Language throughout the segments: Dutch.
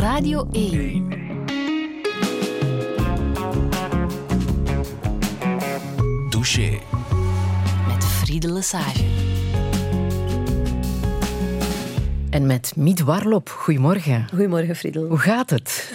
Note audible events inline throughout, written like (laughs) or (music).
Radio 1. Douche. Met Friede Lesage. En met Miet Warlop. Goedemorgen. Goedemorgen, Friedel. Hoe gaat het?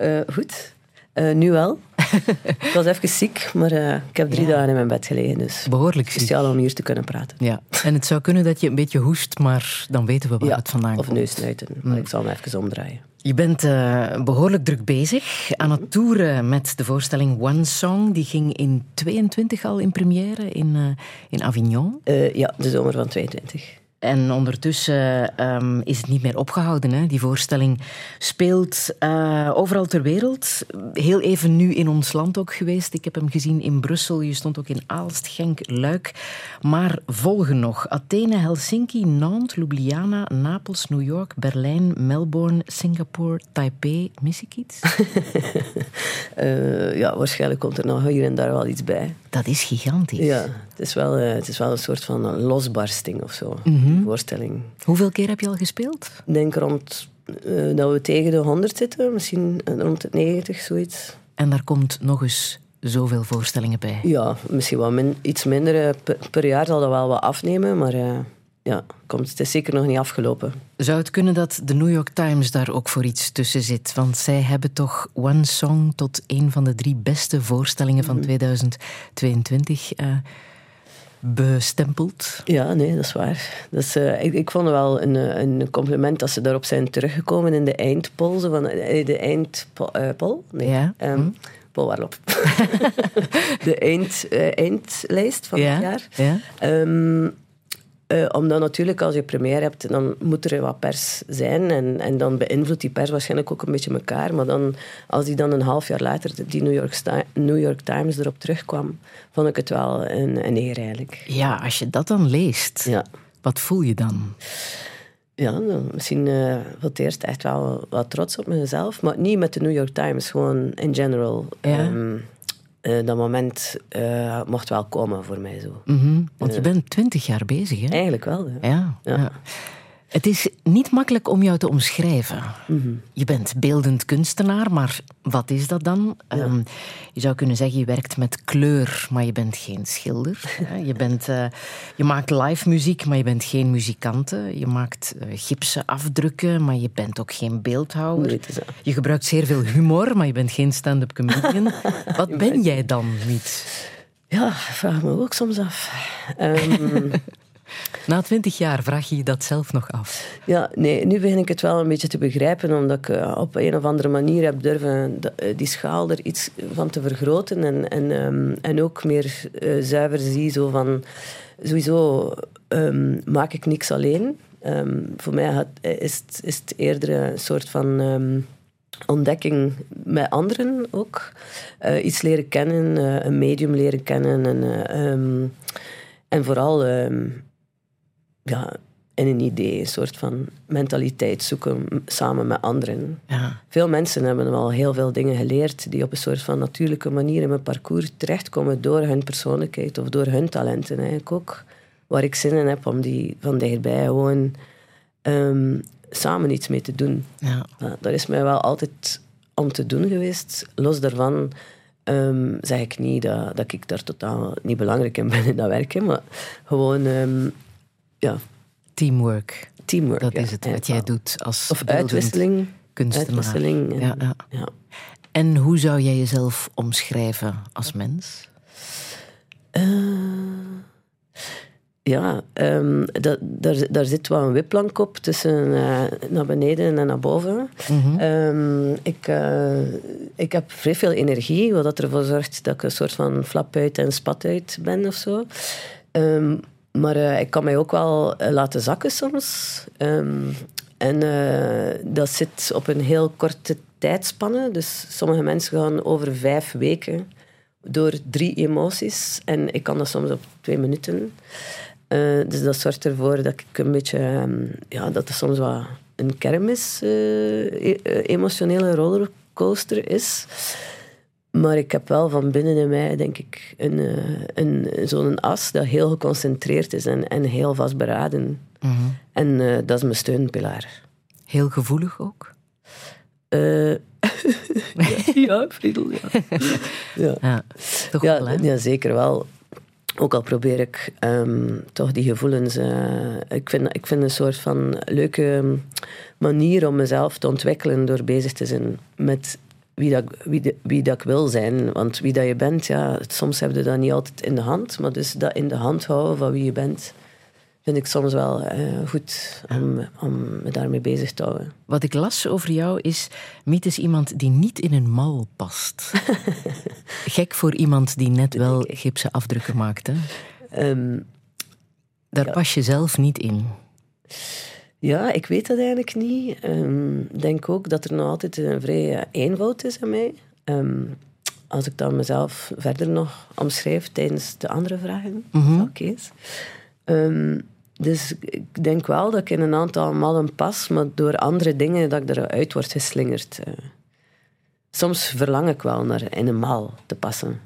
Uh, (laughs) goed. Uh, nu wel. (laughs) ik was even ziek, maar uh, ik heb drie ja. dagen in mijn bed gelegen. Dus Behoorlijk ziek. Speciaal om hier te kunnen praten. Ja. En het zou kunnen dat je een beetje hoest, maar dan weten we waar ja, het vandaan of komt. Of neusnuiten. Maar ik zal me even omdraaien. Je bent uh, behoorlijk druk bezig aan het toeren met de voorstelling One Song. Die ging in 22 al in première in, uh, in Avignon. Ja, de zomer van 22. En ondertussen um, is het niet meer opgehouden. Hè? Die voorstelling speelt uh, overal ter wereld. Heel even nu in ons land ook geweest. Ik heb hem gezien in Brussel. Je stond ook in Aalst, Genk, Luik. Maar volgen nog Athene, Helsinki, Nantes, Ljubljana, Napels, New York, Berlijn, Melbourne, Singapore, Taipei. Mis ik iets? uh, (laughs) ja, waarschijnlijk komt er nog hier en daar wel iets bij. Dat is gigantisch. Ja, het is wel, uh, het is wel een soort van losbarsting of zo. Mm -hmm. Voorstelling. Hoeveel keer heb je al gespeeld? Ik denk rond uh, dat we tegen de 100 zitten, misschien rond de 90, zoiets. En daar komt nog eens zoveel voorstellingen bij? Ja, misschien wel min, iets minder. Per, per, jaar zal dat wel wat afnemen, maar uh, ja, komt, het is zeker nog niet afgelopen. Zou het kunnen dat de New York Times daar ook voor iets tussen zit? Want zij hebben toch One Song tot een van de drie beste voorstellingen van 2022 uh, bestempeld. Ja, nee, dat is waar. Dat is, uh, ik, ik vond het wel een, een compliment dat ze daarop zijn teruggekomen in de eindpoll. Van, de eindpoll? Nee. Ja. Um, hm. Paul Warlop. (laughs) de eind, uh, eindlijst van ja. het jaar. Ja. Um, uh, omdat natuurlijk als je première hebt, dan moet er wat pers zijn. En, en dan beïnvloedt die pers waarschijnlijk ook een beetje elkaar. Maar dan, als die dan een half jaar later, die New York, New York Times erop terugkwam, vond ik het wel een, een eer eigenlijk. Ja, als je dat dan leest, ja. wat voel je dan? Ja, misschien uh, voor het eerst echt wel wat trots op mezelf. Maar niet met de New York Times, gewoon in general. Ja. Um, uh, dat moment uh, mocht wel komen voor mij zo. Mm -hmm. Want je bent twintig jaar bezig, hè? Eigenlijk wel, ja. ja. ja. Het is niet makkelijk om jou te omschrijven. Mm -hmm. Je bent beeldend kunstenaar, maar wat is dat dan? Ja. Um, je zou kunnen zeggen, je werkt met kleur, maar je bent geen schilder. (laughs) je, bent, uh, je maakt live muziek, maar je bent geen muzikante. Je maakt uh, gipsen afdrukken, maar je bent ook geen beeldhouwer. Nee, je gebruikt zeer veel humor, maar je bent geen stand-up comedian. (laughs) wat ben jij dan niet? Ja, vraag me ook soms af. Um, (laughs) Na twintig jaar vraag je je dat zelf nog af? Ja, nee, nu begin ik het wel een beetje te begrijpen, omdat ik uh, op een of andere manier heb durven uh, die schaal er iets van te vergroten en, en, um, en ook meer zuiver zie zo van, sowieso um, maak ik niks alleen. Um, voor mij is, het, is het eerder een soort van ontdekking met anderen ook. Iets leren kennen, een medium leren kennen en, en vooral ja, in een idee, een soort van mentaliteit zoeken samen met anderen. Ja. Veel mensen hebben al heel veel dingen geleerd die op een soort van natuurlijke manier in mijn parcours terechtkomen door hun persoonlijkheid of door hun talenten eigenlijk ook. Waar ik zin in heb om die van dichtbij gewoon um, samen iets mee te doen. Ja. Dat is mij wel altijd om te doen geweest. Los daarvan um, zeg ik niet dat, dat ik daar totaal niet belangrijk in ben in dat werken, maar gewoon, um, ja. Teamwork. Teamwork, Dat ja, is het wat jij doet als Of uitwisseling. kunstenaar. Uitwisseling. En, ja, ja. ja. En hoe zou jij jezelf omschrijven als mens? Uh, ja, um, dat, daar, daar zit wel een wipplank op tussen uh, naar beneden en naar boven. Mm -hmm. um, ik, uh, ik heb vrij veel energie, wat ervoor zorgt dat ik een soort van flap uit en spat uit ben of zo. Um, maar uh, ik kan mij ook wel laten zakken soms. en dat zit op een heel korte tijdspanne. Dus sommige mensen gaan over vijf weken door drie emoties. En ik kan dat soms op twee minuten. Dus dat zorgt ervoor dat ik een beetje, um, ja, dat er soms wat een kermis, e emotionele rollercoaster is. Maar ik heb wel van binnen in mij, denk ik, een, uh, een, zo'n as dat heel geconcentreerd is en, en heel vastberaden. Mm -hmm. En dat is mijn steunpilaar. Heel gevoelig ook? Eh, (laughs) ja, Friedel, ja. ja. Ja, toch Ja, wel, ja, zeker wel. Ook al probeer ik ehm, toch die gevoelens. eh, ik, vind, ik vind een soort van leuke ehm, manier om mezelf te ontwikkelen door bezig te zijn met wie, dat, ik- wie, de- wie dat ik wil zijn. Want wie dat je bent, ja, soms heb je dat niet altijd in de hand. Maar dus dat in de hand houden van wie je bent, vind ik soms wel eh, goed om, om me daarmee bezig te houden. Wat ik las over jou is... Miet is iemand die niet in een mal past. (laughs) Gek voor iemand die net wel gipsen afdrukken maakt, hè? Ehm, Daar pas je zelf niet in. Ja, ik weet dat eigenlijk niet. Ehm, Ik denk ook dat er nog altijd een vrij eh, eenvoud is aan mij. Ehm, als ik dan mezelf verder nog omschrijf tijdens de andere vragen van Kees. Ehm, dus ik denk wel dat ik in een aantal mallen pas, maar door andere dingen dat ik eruit word geslingerd. eh. soms verlang ik wel naar in een mal te passen.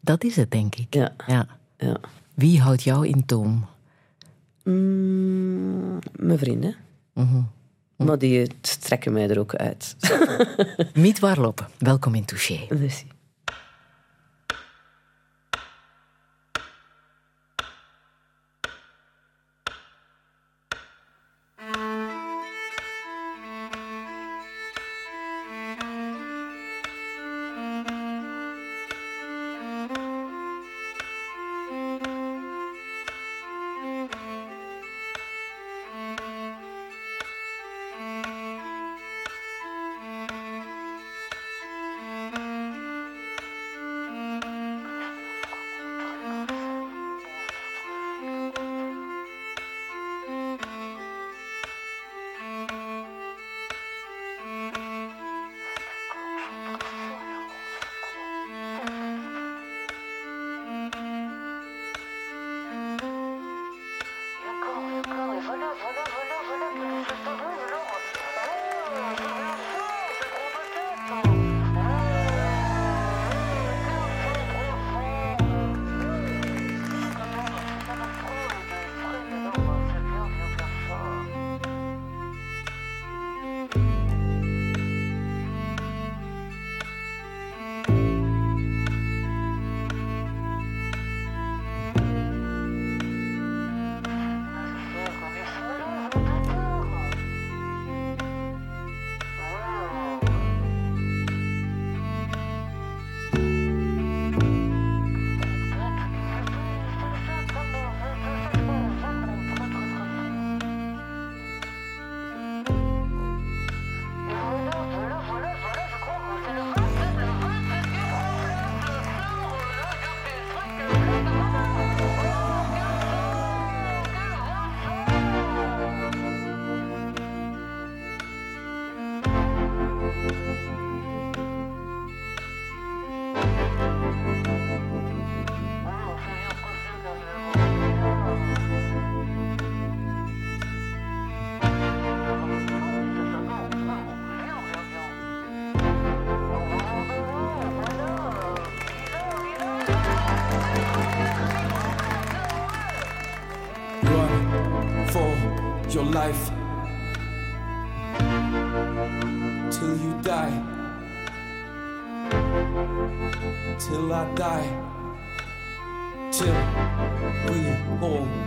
Dat is het, denk ik. Ja, Ja. ja. Wie houdt jou in toom? Mm, mijn vrienden. Maar die strekken mij er ook uit. Miet Warlop, welkom in Touché. Merci.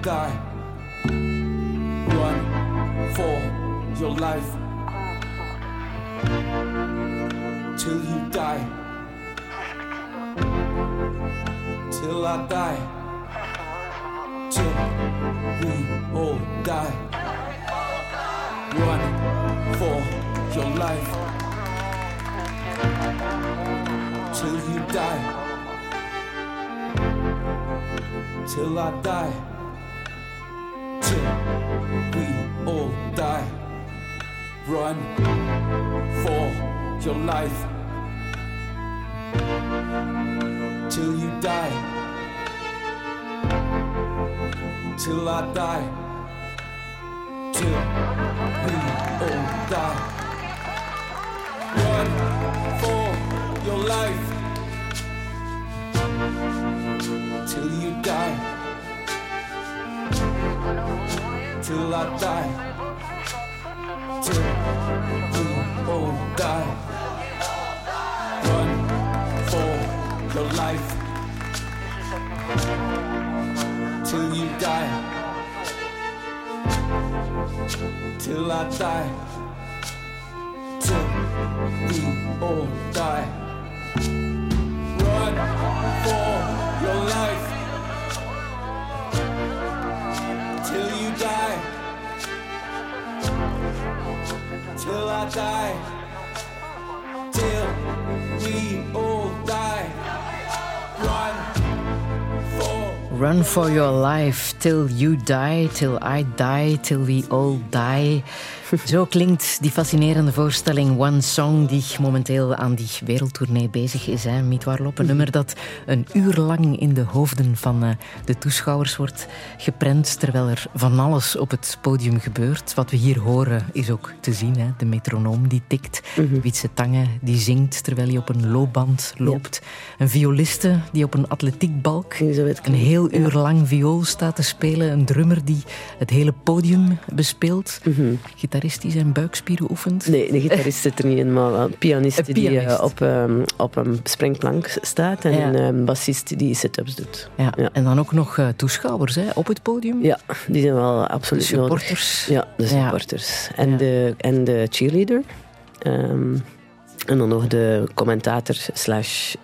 Die. Run for your life till you die. Till I die. Till we all die. Run for your life till you die. Till I die. Run for your life till you die. Till I die. Till we all die. Run for your life till you die. Till I die do or die. Run for your life till you die. Till I die. Till we all die. Run for your life till you die till I die, till we all die. Run for Run for your life till you die, till I die, till we all die. (laughs) Zo klinkt die fascinerende voorstelling One Song die momenteel aan die wereldtournee bezig is. Hè, Mietwarlop, een nummer dat een uur lang in de hoofden van eh, de toeschouwers wordt geprent, terwijl er van alles op het podium gebeurt. Wat we hier horen is ook te zien. Hè. De metronoom die tikt, Wietse Tange die zingt terwijl hij op een loopband loopt. Een violiste die op een atletiekbalk een heel uur lang viool staat te spelen. Een drummer die het hele podium bespeelt. Gitarist die zijn buikspieren oefent. Nee, de gitarist zit er niet in, maar een pianist, Een die pianist. eh, op, ehm, op een springplank staat en Ja. een ehm, bassist die sit-ups doet. Ja. Ja. En dan ook nog eh, toeschouwers hè, op het podium. Ja, die zijn wel absoluut Supporters. nodig. Ja, de supporters. En, Ja. de, en de cheerleader. Ehm, en dan nog de commentator slash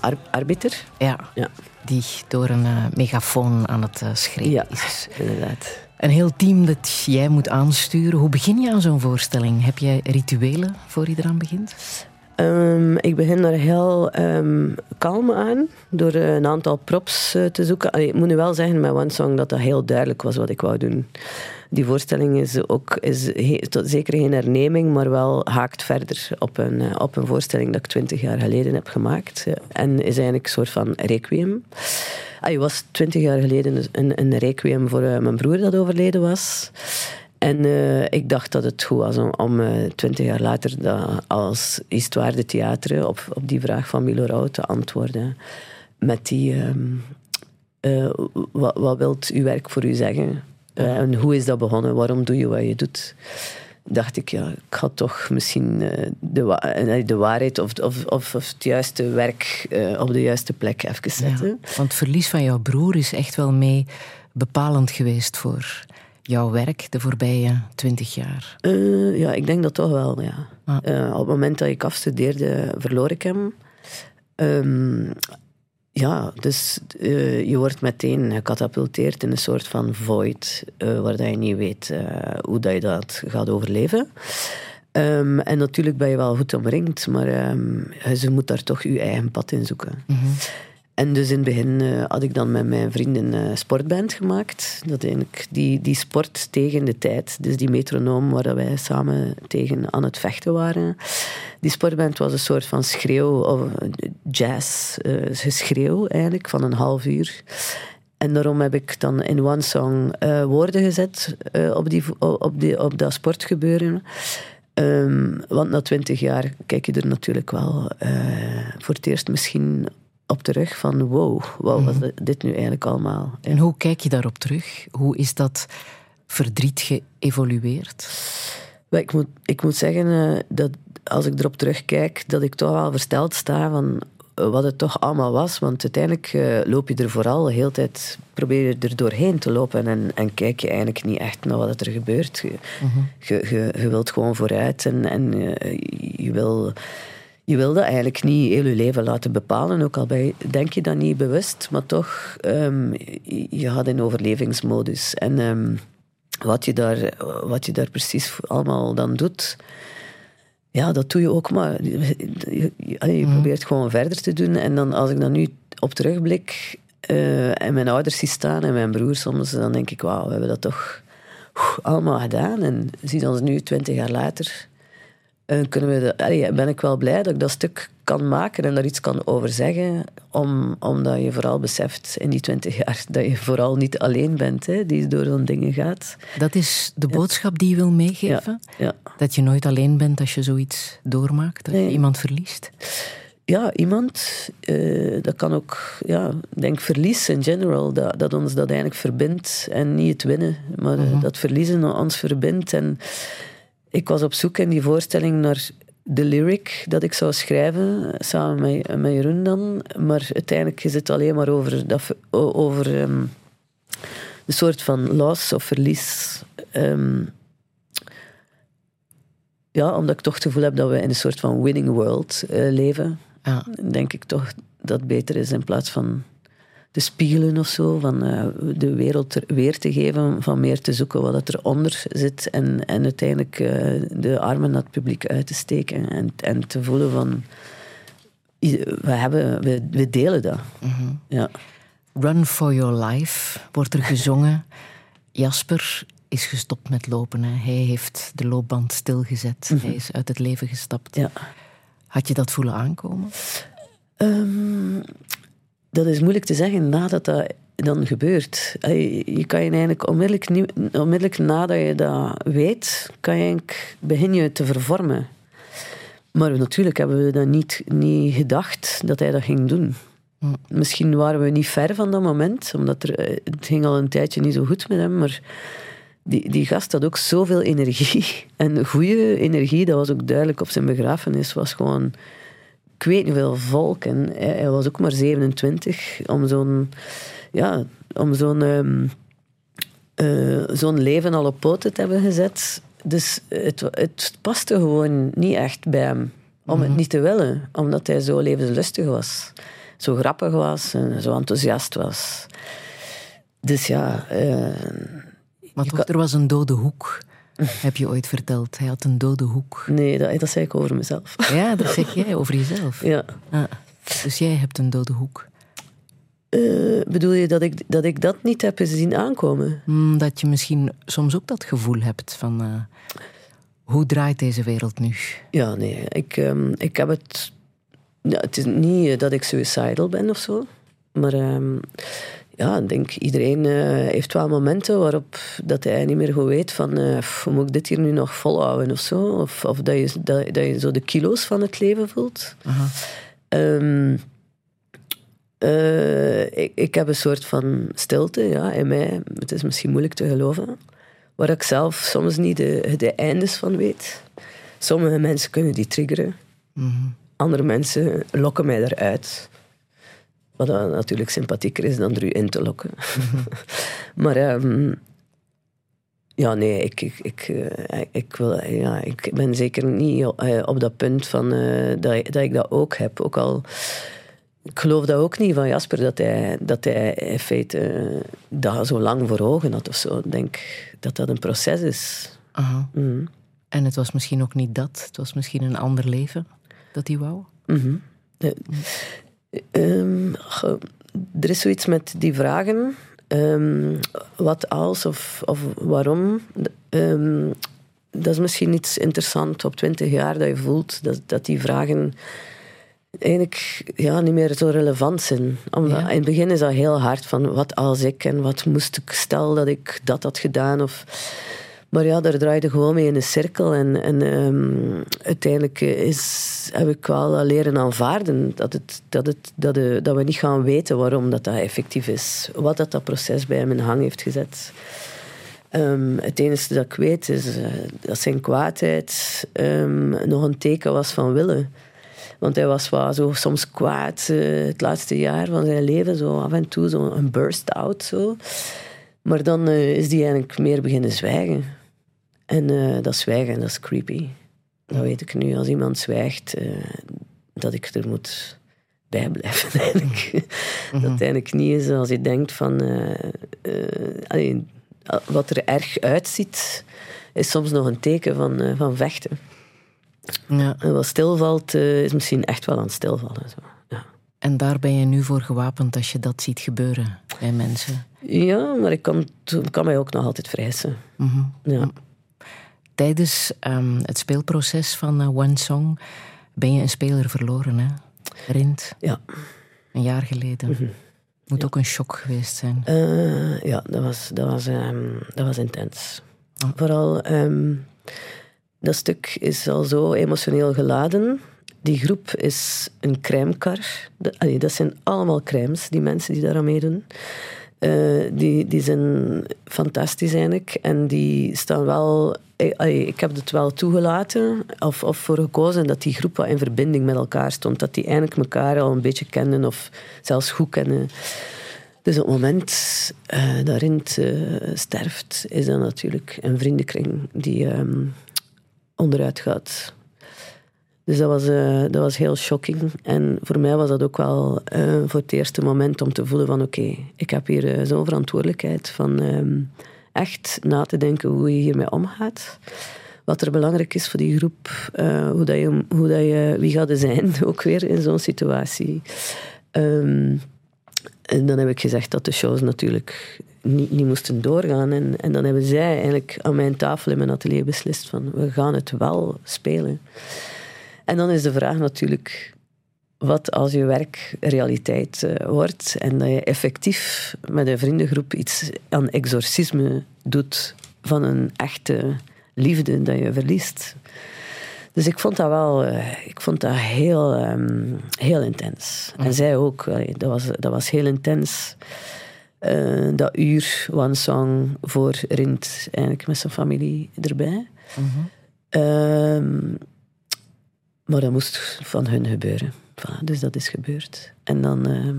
ar- arbiter. Ja. Ja. Die door een megafoon aan het eh, schreeuwen Ja. is. Inderdaad. Een heel team dat jij moet aansturen. Hoe begin je aan zo'n voorstelling? Heb jij rituelen voor je eraan begint? Ehm, ik begin daar heel ehm, kalm aan door eh, een aantal props eh, te zoeken. Ik moet nu wel zeggen met One Song dat dat heel duidelijk was wat ik wou doen. Die voorstelling is ook is zeker geen herneming, maar wel haakt verder op een, eh, op een voorstelling dat ik twintig jaar geleden heb gemaakt. en is eigenlijk een soort van requiem. Hij was twintig jaar geleden een, een requiem voor eh, mijn broer dat overleden was. En eh, ik dacht dat het goed was om, eh, twintig jaar later dat als Histoire de Theater op, op die vraag van Milo te antwoorden. Met die, ehm, eh, wat, wat wilt uw werk voor u zeggen? En hoe is dat begonnen? Waarom doe je wat je doet? Dacht ik, ja, ik ga toch misschien eh, de, wa- eh, de waarheid of, of, of, of het juiste werk eh, op de juiste plek even zetten. Ja, want het verlies van jouw broer is echt wel mee bepalend geweest voor jouw werk de voorbije twintig jaar. Ja, ik denk dat toch wel, ja. Ah. Op het moment dat ik afstudeerde, verloor ik hem. Ehm, ja, dus eh, je wordt meteen gecatapulteerd in een soort van void, eh, waar dat je niet weet eh, hoe dat je dat gaat overleven. Ehm, en natuurlijk ben je wel goed omringd, maar ehm, je moet daar toch je eigen pad in zoeken. En dus in het begin eh, had ik dan met mijn vrienden een sportband gemaakt. Dat eigenlijk die, die sport tegen de tijd. Dus die metronoom waar wij samen tegen aan het vechten waren. Die sportband was een soort van schreeuw, of jazz, eh, geschreeuw eigenlijk, van een half uur. En daarom heb ik dan in One Song eh, woorden gezet eh, op, die, op, die, op dat sportgebeuren. Ehm, want na twintig jaar kijk je er natuurlijk wel eh, voor het eerst misschien op terug van wow, wat was dit nu eigenlijk allemaal? En hoe kijk je daarop terug? Hoe is dat verdriet geëvolueerd? Ik moet, ik moet zeggen eh, dat als ik erop terugkijk, dat ik toch wel versteld sta van eh, wat het toch allemaal was. Want uiteindelijk eh, loop je er vooral de hele tijd, probeer je er doorheen te lopen en, en kijk je eigenlijk niet echt naar wat er gebeurt. Je, je, je, je wilt gewoon vooruit en, en je wil... Je wil dat eigenlijk niet heel je leven laten bepalen, ook al je- denk je dat niet bewust, maar toch, ehm, je, gaat in overlevingsmodus. En ehm, wat, je daar, wat je daar precies allemaal dan doet, ja, dat doe je ook maar. Je, je- je- je probeert gewoon verder te doen. En dan, als ik dan nu op terugblik eh, en mijn ouders zie staan en mijn broer soms, dan denk ik, wauw, we hebben dat toch allemaal gedaan. En zie ons nu, twintig jaar later, eh, kunnen we de, allee, ben ik wel blij dat ik dat stuk kan maken en daar iets kan over zeggen. Om, omdat je vooral beseft in die twintig jaar (laughs) dat je vooral niet alleen bent, hè, die door zo'n dingen gaat. Dat is de boodschap die je wil meegeven? Ja. Dat je nooit alleen bent als je zoiets doormaakt, dat je iemand verliest? ja, iemand, eh, dat kan ook, ja, ik denk verlies in general, dat, dat ons dat eigenlijk verbindt en niet het winnen, maar eh, dat verliezen ons verbindt. En ik was op zoek in die voorstelling naar de lyric dat ik zou schrijven, samen met, met Jeroen dan. Maar uiteindelijk is het alleen maar over, dat, over ehm, een soort van loss of verlies. Ehm, ja, omdat ik toch het gevoel heb dat we in een soort van winning world eh, leven. Ja. Denk ik toch dat het beter is in plaats van te spiegelen of zo, van eh, de wereld er weer te geven, van meer te zoeken wat dat eronder zit en, en uiteindelijk eh, de armen naar het publiek uit te steken en, en te voelen van we, hebben, we, we delen dat. Ja. Run for your life wordt er gezongen. Jasper is gestopt met lopen. Hè. Hij heeft de loopband stilgezet. Hij is uit het leven gestapt. Ja. Had je dat voelen aankomen? Ehm, dat is moeilijk te zeggen nadat dat dan gebeurt. Je kan je eigenlijk onmiddellijk, onmiddellijk nadat je dat weet, kan je begin je te vervormen. Maar natuurlijk hebben we dat niet, niet gedacht dat hij dat ging doen. Misschien waren we niet ver van dat moment, omdat er, eh, het ging al een tijdje niet zo goed met hem, maar die, die gast had ook zoveel energie. (laughs) En goede energie, dat was ook duidelijk op zijn begrafenis, was gewoon ik weet niet hoeveel volk. En hij, was ook maar 27 om zo'n ja, om zo'n ehm, eh, zo'n leven al op poten te hebben gezet. Dus het, het paste gewoon niet echt bij hem. Om het niet te willen, omdat hij zo levenslustig was. Zo grappig was en zo enthousiast was. Dus ja, eh, Maar toch, er was een dode hoek. Heb je ooit verteld? Hij had een dode hoek. nee, dat, dat zei ik over mezelf. (laughs) Ja, dat zeg jij over jezelf. Ja. Ah, dus jij hebt een dode hoek. Eh, bedoel je dat ik, dat ik dat niet heb zien aankomen? Hmm, dat je misschien soms ook dat gevoel hebt van... eh, hoe draait deze wereld nu? Ja, nee. Ik, ehm, ik heb het... Ja, het is niet eh, dat ik suicidal ben of zo. Maar ehm, ja, ik denk iedereen eh, heeft wel momenten waarop dat hij niet meer goed weet van... pff, hoe moet ik dit hier nu nog volhouden of zo? Of, of dat, je, dat, dat je zo de kilo's van het leven voelt. Aha. Ehm, eh, ik, ik heb een soort van stilte ja, in mij. Het is misschien moeilijk te geloven. Waar ik zelf soms niet de, de eindes van weet. Sommige mensen kunnen die triggeren. Andere mensen lokken mij eruit. Wat dan natuurlijk sympathieker is dan er u in te lokken. (laughs) maar ehm, ja, nee, ik, ik, ik, eh, ik, wil, ja, ik ben zeker niet eh, op dat punt van, eh, dat, dat ik dat ook heb. Ook al, ik geloof dat ook niet van Jasper, dat hij, dat hij in feite eh, dat zo lang voor ogen had of zo. Ik denk dat dat een proces is. Aha. Mhm. En het was misschien ook niet dat. Het was misschien een ander leven dat hij wou. Ja. Ehm, er is zoiets met die vragen. Ehm, wat als of, of waarom. Ehm, dat is misschien iets interessants op twintig jaar dat je voelt dat, dat die vragen eigenlijk ja, niet meer zo relevant zijn. Omdat, Ja. In het begin is dat heel hard van wat als ik en wat moest ik stel dat ik dat had gedaan. Of, maar ja, daar draaide gewoon mee in een cirkel. En, ehm, uiteindelijk is, heb ik wel leren aanvaarden dat, het, dat, het, dat, de, dat we niet gaan weten waarom dat, dat effectief is. Wat dat, dat proces bij hem in hang heeft gezet. Ehm, het enige dat ik weet is eh, dat zijn kwaadheid ehm, nog een teken was van willen. Want hij was wel zo soms kwaad eh, het laatste jaar van zijn leven. Zo af en toe zo een burst-out. Zo. Maar dan eh, is die eigenlijk meer beginnen zwijgen. En eh, dat zwijgen, dat is creepy. Dat weet ik nu. Als iemand zwijgt, eh, dat ik er moet bijblijven (laughs) eigenlijk. Dat het eigenlijk niet is als je denkt van... eh, allee, wat er erg uitziet, is soms nog een teken van, van vechten. Ja. En wat stilvalt, is misschien echt wel aan het stilvallen. Zo. Ja. En daar ben je nu voor gewapend als je dat ziet gebeuren bij mensen. ja, maar ik kan, kan mij ook nog altijd vrijsen. Mhm. Ja. Tijdens ehm, het speelproces van eh, One Song ben je een speler verloren, hè? Rint, Ja. een jaar geleden. Moet ook een shock geweest zijn. Eh, ja, dat was, dat was, ehm, dat was intens. Vooral, ehm, dat stuk is al zo emotioneel geladen. Die groep is een crèmekar. Dat, dat zijn allemaal crèmes, die mensen die daar aan meedoen. Eh, die, die zijn fantastisch eigenlijk. En die staan wel... eh, Ik heb het wel toegelaten, of, of voor gekozen, dat die groep wat in verbinding met elkaar stond. Dat die eigenlijk elkaar al een beetje kennen, of zelfs goed kennen. Dus op het moment eh, dat Rint sterft, is dat natuurlijk een vriendenkring die ehm, onderuit gaat. Dus dat was, eh, dat was heel shocking. En voor mij was dat ook wel eh, voor het eerste moment om te voelen van oké, ik heb hier eh, zo'n verantwoordelijkheid van ehm, echt na te denken hoe je hiermee omgaat. Wat er belangrijk is voor die groep, hoe, dat je, hoe dat je, wie gaat er zijn (laughs) ook weer in zo'n situatie. Ehm, en dan heb ik gezegd dat de shows natuurlijk niet, niet moesten doorgaan. En, en dan hebben zij eigenlijk aan mijn tafel in mijn atelier beslist van we gaan het wel spelen. En dan is de vraag natuurlijk, wat als je werk realiteit eh, wordt en dat je effectief met een vriendengroep iets aan exorcisme doet van een echte liefde dat je verliest. Dus ik vond dat wel eh, ik vond dat heel, ehm, heel intens. En zij ook. allee, dat, was, dat was heel intens. Eh, dat uur one song voor Rint, eigenlijk met zijn familie erbij. Ehm, maar dat moest van hun gebeuren. Voilà, dus dat is gebeurd. En dan ehm,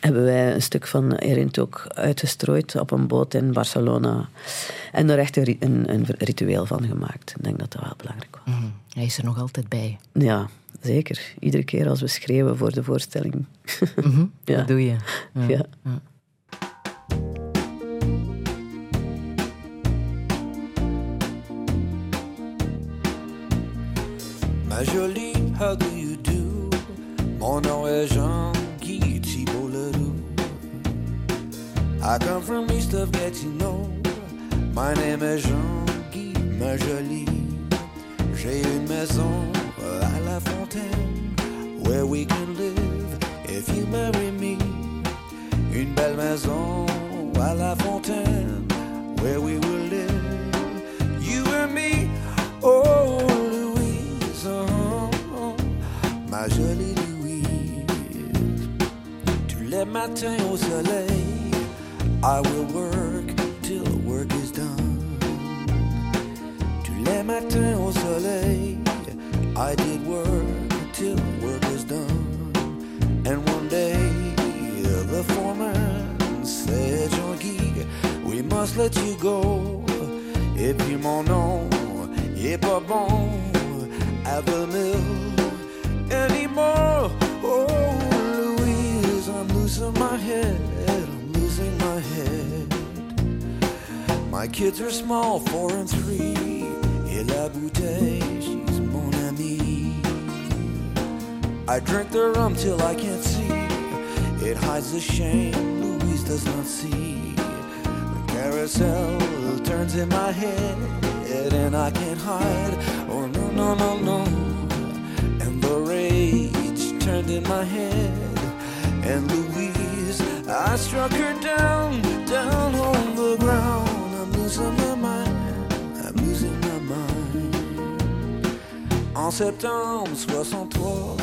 hebben wij een stuk van Rint ook uitgestrooid op een boot in Barcelona. En er echt een, een, een ritueel van gemaakt. Ik denk dat dat wel belangrijk was. Mhm. Hij is er nog altijd bij. Ja, zeker. Iedere keer als we schreeuwen voor de voorstelling. Mhm. (laughs) Ja. Dat doe je. Ja. Ja. Jolie, how do you do? Mon nom est Jean-Guy Thibault Ledoux. I come from east of Gatineau. My name is Jean-Guy, ma jolie. J'ai une maison à la fontaine where we can live if you marry me. Une belle maison à la fontaine where we will live. You and me, oh jolie Louise. Tous les au soleil, I will work till the work is done. Tous les matins au soleil, I did work till the work is done. And one day, the foreman said, Jean-Guy, we must let you go. Et puis mon nom est pas bon anymore. Oh, Louise, I'm losing my head. I'm losing my head. My kids are small, four and three. Et la bouteille, she's mon amie. I drink the rum till I can't see. It hides the shame Louise does not see. The carousel turns in my head, and I can't hide. Oh no, no, no, no. Rage turned in my head, and Louise, I struck her down, down on the ground. I'm losing my mind, I'm losing my mind. En septembre 63,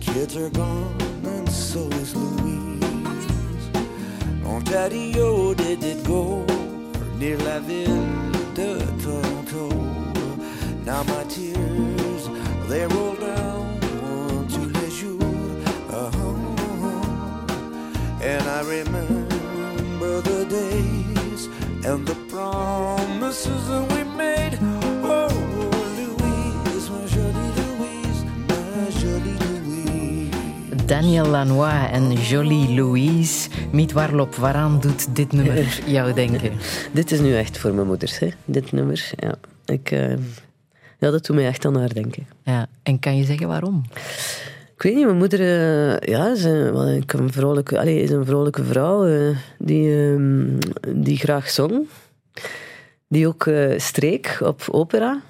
kids are gone, and so is Louise. Ontario did it go near la ville de Toronto. Now my tears they roll down tous les jours. And I remember the days and the promises that we made. Oh, Louise, my jolie Louise, my jolie Louise. Daniel Lanois en Jolie Louise. Miet Warlop, waaraan doet dit nummer (laughs) jou denken? Dit is nu echt voor mijn moeders, hè? dit nummer. Ja. Ik, eh, ja, dat doet mij echt aan haar denken. Ja, en kan je zeggen waarom? Ik weet niet, mijn moeder eh, ja, is, een, een vrolijke, allez, is een vrolijke vrouw eh, die, ehm, die graag zong. Die ook eh, streek op opera.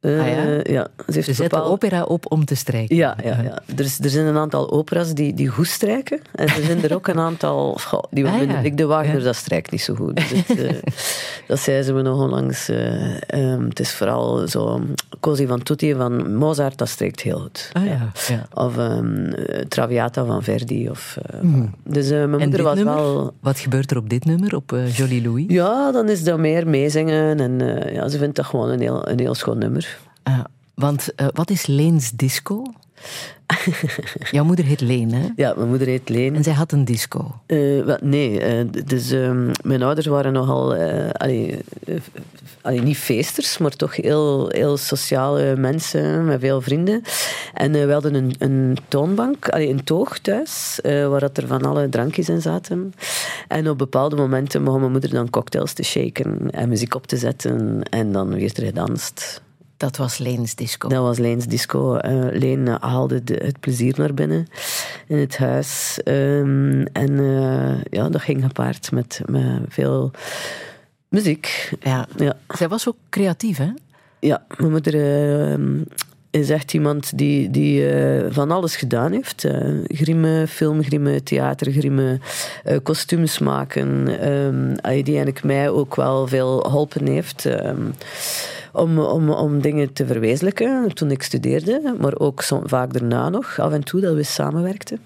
Eh, Ah ja? ja, ze heeft Ze zetten bepaald- opera op om te strijken. Ja, ja, ja. Er, is, er zijn een aantal operas die, die goed strijken. En er zijn er ook een aantal (laughs) goh, die Ah, ja. Ik de Wagner, dat strijkt niet zo goed. Dus het, eh, (laughs) dat zei ze me nog onlangs. eh, ehm, het is vooral zo Così van tutti van Mozart, dat strikt heel goed. Ah ja, ja. Of ehm, Traviata van Verdi. Of, eh, Dus eh, mijn moeder was nummer? wel... Wat gebeurt er op dit nummer, op eh, Jolie Louis? Ja, dan is dat meer meezingen. En eh, ja, ze vindt dat gewoon een heel, een heel schoon nummer. Ah, want eh, wat is Leens disco? (laughs) Jouw moeder heet Leen, hè? Ja, mijn moeder heet Leen. En zij had een disco. Eh, wel, nee, eh, dus ehm, mijn ouders waren nogal, eh, allee, eh, allee, niet feesters, maar toch heel, heel sociale mensen met veel vrienden. En eh, we hadden een, een toonbank, allee, een toog thuis, eh, waar dat er van alle drankjes in zaten. En op bepaalde momenten mocht mijn moeder dan cocktails te shaken en muziek op te zetten en dan werd er gedanst. Dat was Leens disco. Dat was Leens disco. Eh, Leen haalde de- het plezier naar binnen in het huis. Ehm, en eh, ja, dat ging gepaard met, met veel muziek. Ja. Ja, Zij was ook creatief, hè? ja mijn moeder is echt iemand die, die eh, van alles gedaan heeft. Eh grimmen, filmgrimmen, theatergrimmen, eh, kostuums maken. allee, die eigenlijk mij ook wel veel geholpen heeft. ehm, om, om, om dingen te verwezenlijken toen ik studeerde, maar ook som- vaak daarna nog, af en toe dat we samenwerkten.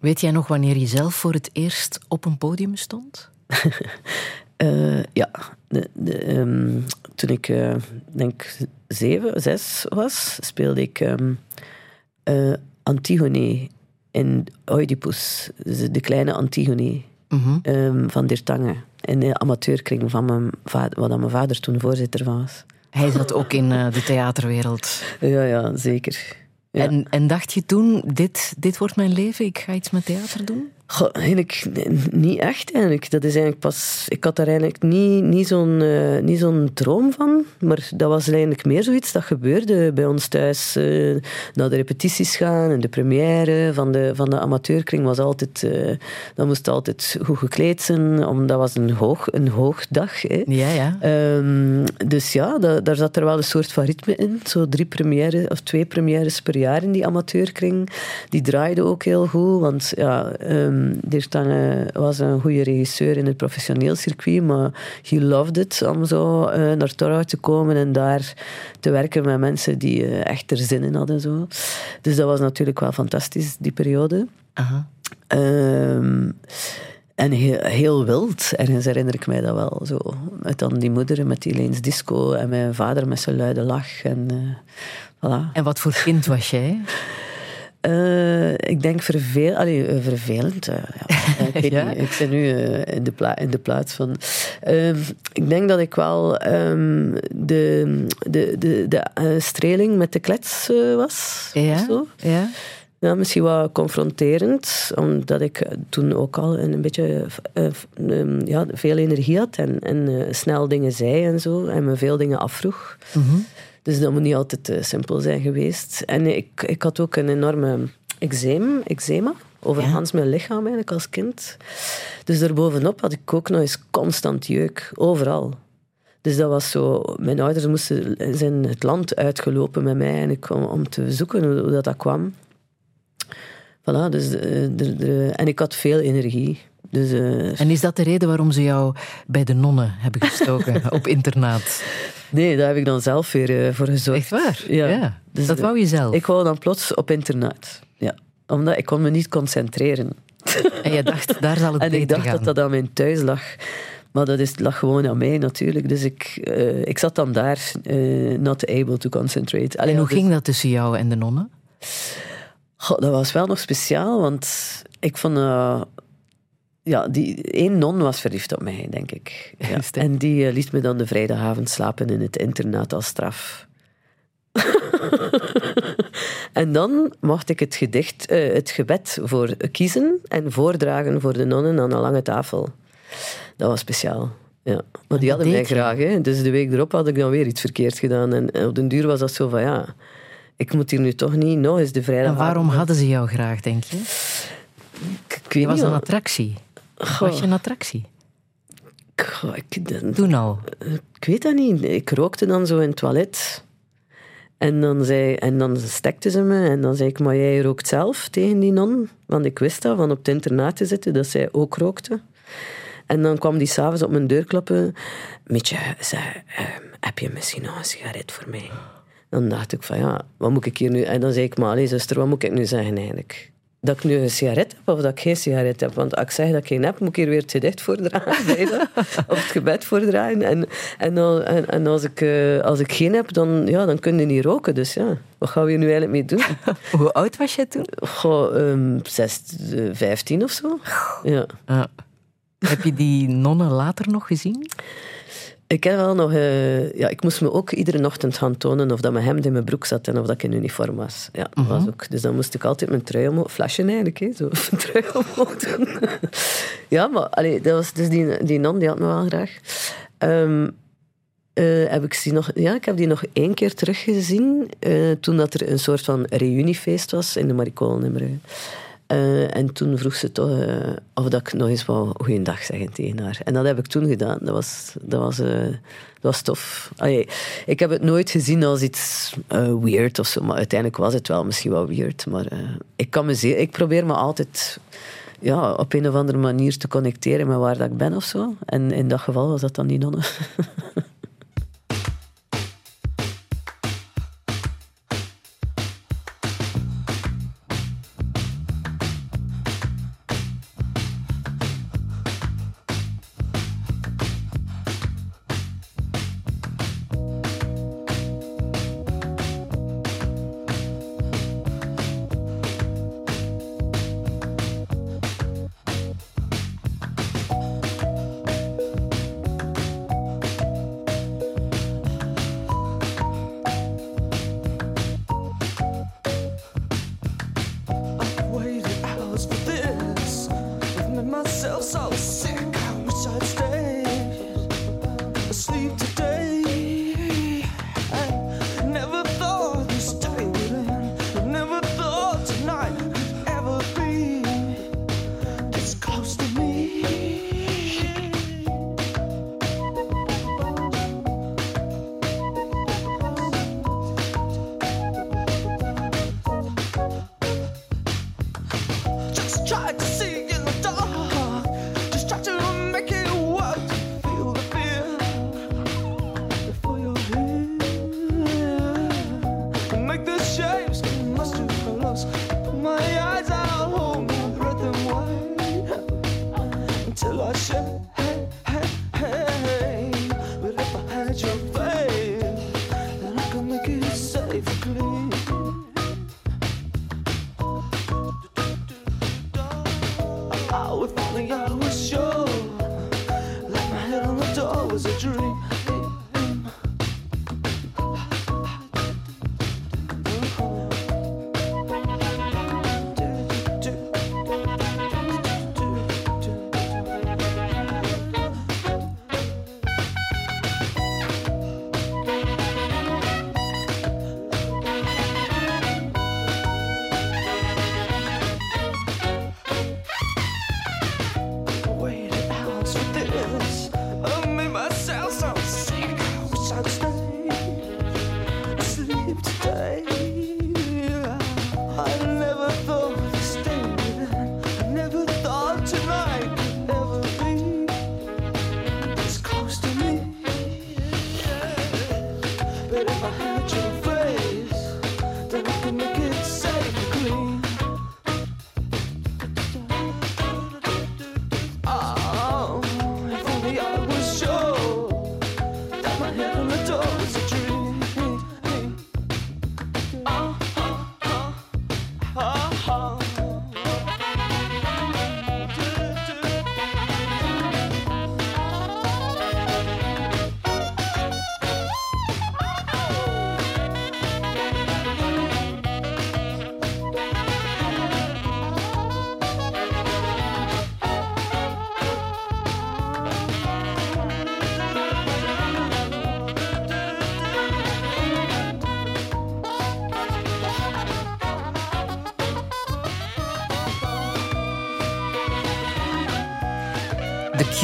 Weet jij nog wanneer je zelf voor het eerst op een podium stond? (laughs) Ja, de, de, ehm, toen ik denk zeven, zes was, speelde ik ehm, eh, Antigone in Oedipus, dus de kleine Antigone Mhm. ehm, van Dirtange. In de amateurkring van mijn vader, waar mijn vader toen voorzitter van was. Hij zat ook in eh, de theaterwereld. Ja, ja, zeker. Ja. En, en dacht je toen, dit, dit wordt mijn leven, ik ga iets met theater doen? Goh, eigenlijk niet echt eigenlijk. Dat is eigenlijk pas... Ik had daar eigenlijk niet, niet zo'n eh, niet zo'n droom van. Maar dat was eigenlijk meer zoiets dat gebeurde bij ons thuis. eh, naar de repetities gaan en de première van de, van de amateurkring was altijd... eh dat moest altijd goed gekleed zijn, omdat dat was een, hoog, een hoogdag. Hè. Ja, ja. Ehm, dus ja, da- daar zat er wel een soort van ritme in. Zo drie premières of twee premières per jaar in die amateurkring. Die draaide ook heel goed, want ja, Dirk Tange was een goede regisseur in het professioneel circuit, maar he loved it om zo eh, naar Torhout te komen en daar te werken met mensen die eh, echt er zin in hadden. Zo. Dus dat was natuurlijk wel fantastisch, die periode. Aha. Ehm, en heel, heel wild, ergens herinner ik mij dat wel. Zo. Met dan die moeder met die Leens disco en mijn vader met zijn luide lach. En, voilà. En wat voor kind was jij? Eh, ik denk verveel, allee, eh, vervelend. eh, ja. (laughs) ik, weet Ja? niet, ik zit nu in, de pla- in de plaats van. Ehm, ik denk dat ik wel ehm, de, de, de, de streling met de klets was. of Ja? zo. ja? Ja, misschien wat confronterend, omdat ik toen ook al een beetje eh, ehm, ja, veel energie had en, en snel dingen zei en zo, en me veel dingen afvroeg. Mhm. Dus dat moet niet altijd eh, simpel zijn geweest. En ik, ik had ook een enorme eczeem, eczema over Ja. Hans mijn lichaam eigenlijk als kind. Dus daarbovenop had ik ook nog eens constant jeuk, overal. Dus dat was zo... Mijn ouders moesten, zijn het land uitgelopen met mij en ik, om, om te zoeken hoe, hoe dat, dat kwam. Voilà, dus, eh, de- de- en ik had veel energie. Dus, eh, En is dat de reden waarom ze jou bij de nonnen hebben gestoken (laughs) op internaat? Nee, daar heb ik dan zelf weer eh, voor gezorgd. Echt waar? Ja. Dus dat wou je zelf. Ik wou dan plots op internaat. Ja. Omdat ik kon me niet concentreren. En je dacht, daar zal het (laughs) En beter ik dacht gaan. dat dat aan mijn thuis lag. Maar dat is, lag gewoon aan mij natuurlijk. Dus ik, eh, ik zat dan daar, eh, not able to concentrate. Allee, En hoe dus- ging dat tussen jou en de nonnen? Goh, dat was wel nog speciaal, want ik vond... ja, die één non was verliefd op mij, denk ik. (laughs) Ja. En die eh, liet me dan de vrijdagavond slapen in het internaat als straf. (laughs) en dan mocht ik het gedicht, eh, het gebed voor kiezen en voordragen voor de nonnen aan een lange tafel. Dat was speciaal. Ja. Maar die hadden mij je? graag. Hè. Dus de week erop had ik dan weer iets verkeerd gedaan. En op den duur was dat zo van ja, ik moet hier nu toch niet nog eens de En vrijdag. waarom hadden ze jou graag, denk je? Ik, ik weet was niet. een attractie. Goh. Was je een attractie? Goh, ik, dan- Toen al. ik weet dat niet. Ik rookte dan zo in het toilet. En dan, zei, en dan stekte ze me en dan zei ik, maar jij rookt zelf tegen die non? Want ik wist dat, van op het internaat te zitten, dat zij ook rookte. En dan kwam die s'avonds op mijn deur kloppen. Mietje, zei, ehm, heb je misschien nog een sigaret voor mij? Dan dacht ik van ja, wat moet ik hier nu... En dan zei ik, maar zuster, wat moet ik nu zeggen eigenlijk? Dat ik nu een sigaret heb of dat ik geen sigaret heb. Want als ik zeg dat ik geen heb, moet ik hier weer het gedicht voordragen. (laughs) of het gebed voordragen. En, en, al- en, en als, ik, eh, als ik geen heb, dan, ja, dan kun je niet roken. Dus ja, wat gaan we hier nu eigenlijk mee doen? (laughs) Hoe oud was jij toen? Goh, zes, eh, vijftien of zo. Ja. Ja. Heb je die nonnen later nog gezien? Ik heb wel nog... eh, ja, ik moest me ook iedere ochtend gaan tonen of dat mijn hemd in mijn broek zat en of dat ik in uniform was. Ja, dat was ook. Dus dan moest ik altijd mijn trui omhoog... Flesje eigenlijk, hè, zo. (laughs) Mijn trui omhoog doen. ja, maar allee, dat was dus die, die non, die had me wel graag. Ehm, eh, heb ik, die nog, ja, ik heb die nog één keer teruggezien eh, toen dat er een soort van reuniefeest was in de in Brugge. Eh, en toen vroeg ze toch eh, of dat ik nog eens wou goeiedag zeggen tegen haar. En dat heb ik toen gedaan. Dat was, dat was, eh, dat was tof. Ik heb het nooit gezien als iets weird of zo, maar uiteindelijk was het wel misschien wel weird. Maar ik, kan me zeer, ik probeer me altijd ja, op een of andere manier te connecteren met waar dat ik ben of zo. En in dat geval was dat dan die nonne. (laughs)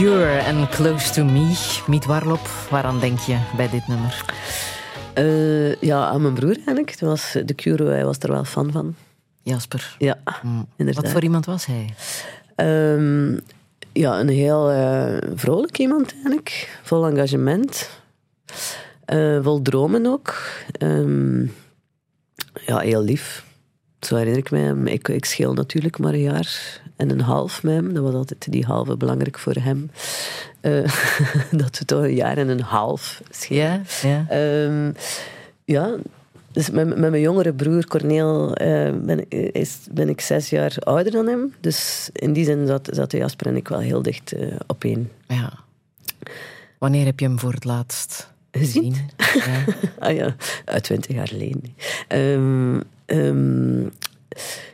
Cure en Close to Me. Miet Warlop, waaraan denk je bij dit nummer? Eh, ja, aan mijn broer eigenlijk. Het was, de Curo, hij was er wel fan van. Jasper. Ja, Mm. inderdaad. Wat voor iemand was hij? Ehm, ja, een heel eh, vrolijk iemand eigenlijk. Vol engagement. Eh, vol dromen ook. Ehm, ja, heel lief. Zo herinner ik mij hem. Ik, ik scheel natuurlijk maar een jaar en een half met hem. Dat was altijd die halve belangrijk voor hem. Eh, (laughs) dat we toch een jaar en een half schelen. Ja, ja. Ehm, ja, dus met, met mijn jongere broer Corneel eh, ben, ik- is, ben ik zes jaar ouder dan hem. Dus in die zin zat, zaten Jasper en ik wel heel dicht eh, op één. ja. Wanneer heb je hem voor het laatst Gezien? gezien? Ja. (laughs) Ah ja, uit twintig jaar geleden. Ehm, ehm,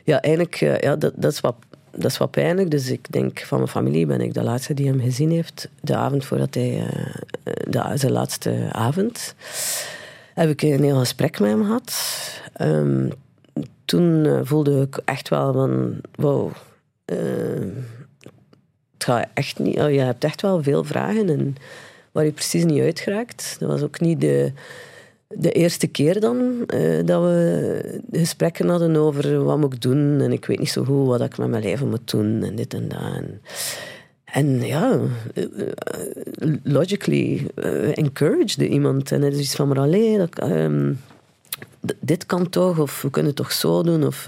ja, eigenlijk, eh, ja, dat, dat, is wat, dat is wat pijnlijk. Dus ik denk, van mijn familie ben ik de laatste die hem gezien heeft. De avond voordat hij... eh, de, zijn laatste avond. Heb ik een heel gesprek met hem gehad. Ehm, toen eh, voelde ik echt wel van... Wow, ehm, het gaat echt niet... oh, je hebt echt wel veel vragen en waar je precies niet uit geraakt. Dat was ook niet de, de eerste keer dan eh, dat we gesprekken hadden over wat moet ik doen en ik weet niet zo goed wat ik met mijn leven moet doen en dit en dat. En, ja, eh, eh, logically encouraged iemand. En het is iets van, maar alleen, dat, ehm, dit kan toch, of we kunnen toch zo doen. Of,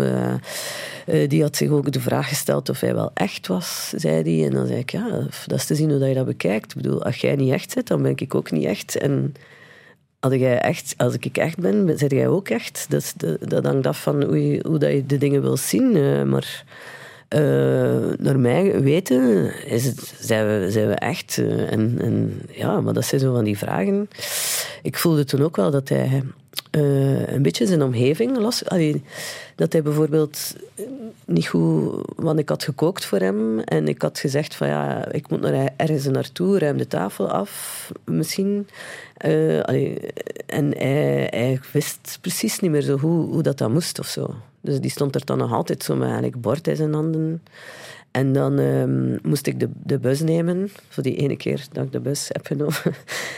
die had zich ook de vraag gesteld of hij wel echt was, zei hij. En dan zei ik, ja, dat is te zien hoe je dat bekijkt. Ik bedoel, als jij niet echt bent, dan ben ik ook niet echt. En als, jij echt, als ik echt ben, ben jij ook echt. Dat, hangt af van hoe, je, hoe dat je de dingen wil zien. eh, maar eh, naar mij weten is het, zijn, we, zijn we echt. eh, en, en ja, maar dat zijn zo van die vragen. Ik voelde toen ook wel dat hij eh, een beetje zijn omgeving los... dat hij bijvoorbeeld niet goed... Want ik had gekookt voor hem en ik had gezegd van ja, ik moet naar ergens naartoe, ruim de tafel af, misschien. Eh, en hij, hij wist precies niet meer zo hoe, hoe dat, dat moest of zo. Dus die stond er dan nog altijd zo met eigenlijk bord in zijn handen. En dan ehm, moest ik de, de bus nemen, voor die ene keer dat ik de bus heb genomen. (laughs)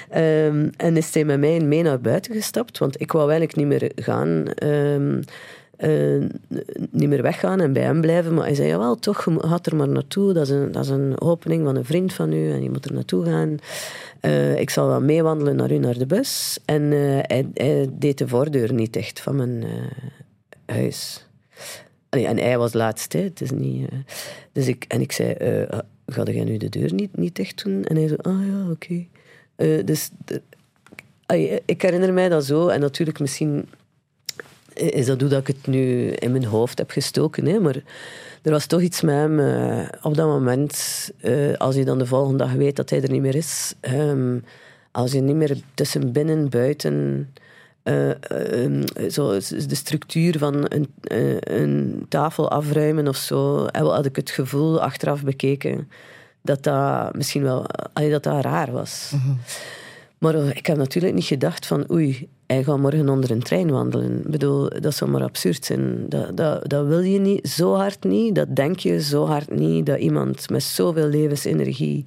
Ehm, en is hij met mij mee naar buiten gestapt, want ik wou eigenlijk niet meer gaan. ehm, eh, niet meer weggaan en bij hem blijven. Maar hij zei, jawel, toch, je gaat er maar naartoe. Dat is, een, dat is een opening van een vriend van u en je moet er naartoe gaan. Eh, ik zal wel meewandelen naar u naar de bus. En eh, hij, hij deed de voordeur niet dicht van mijn huis. En hij was laatst, hè. Het niet... eh, dus ik, en ik zei, eh, ga jij nu de deur niet, niet dicht doen? En hij zei, ah ja, oké. Eh, dus ik herinner mij dat zo. En natuurlijk misschien is dat hoe dat ik het nu in mijn hoofd heb gestoken. Hè? Maar er was toch iets met hem op dat moment. als je dan de volgende dag weet dat hij er niet meer is. ehm, als je niet meer tussen binnen, buiten. Eh, eh, zo, de structuur van een, eh, een tafel afruimen of zo. Wel had ik het gevoel, achteraf bekeken, dat dat misschien wel dat dat raar was. Maar eh, ik heb natuurlijk niet gedacht van oei, hij gaat morgen onder een trein wandelen. Ik bedoel, dat zou maar absurd zijn. Dat, dat, dat wil je niet, zo hard niet. Dat denk je zo hard niet. Dat iemand met zoveel levensenergie,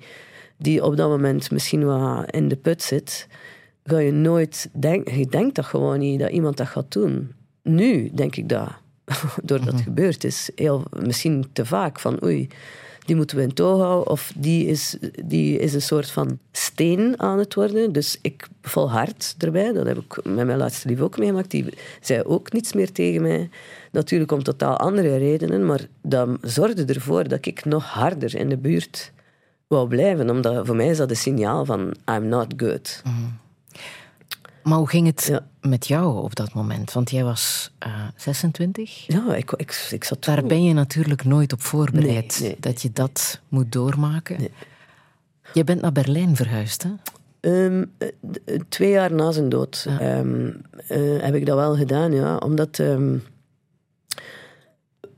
die op dat moment misschien wat in de put zit, ga je nooit denken. Je denkt dat gewoon niet, dat iemand dat gaat doen. Nu denk ik dat, (laughs) doordat het gebeurd is, heel, misschien te vaak van oei die moeten we in toog houden. Of die is, die is een soort van steen aan het worden. Dus ik volhard erbij. Dat heb ik met mijn laatste lief ook meegemaakt. Die zei ook niets meer tegen mij. Natuurlijk om totaal andere redenen. Maar dat zorgde ervoor dat ik nog harder in de buurt wou blijven. Omdat voor mij is dat een signaal van I'm not good. Maar hoe ging het Ja. met jou op dat moment? Want jij was eh, 26. Ja, ik, ik, ik zat Daar ben je natuurlijk nooit op voorbereid Nee, nee, dat je dat moet doormaken. Nee. Je bent naar Berlijn verhuisd, hè? Ehm, eh, eh, twee jaar na zijn dood ehm, eh, heb ik dat wel gedaan, ja. Omdat... ehm,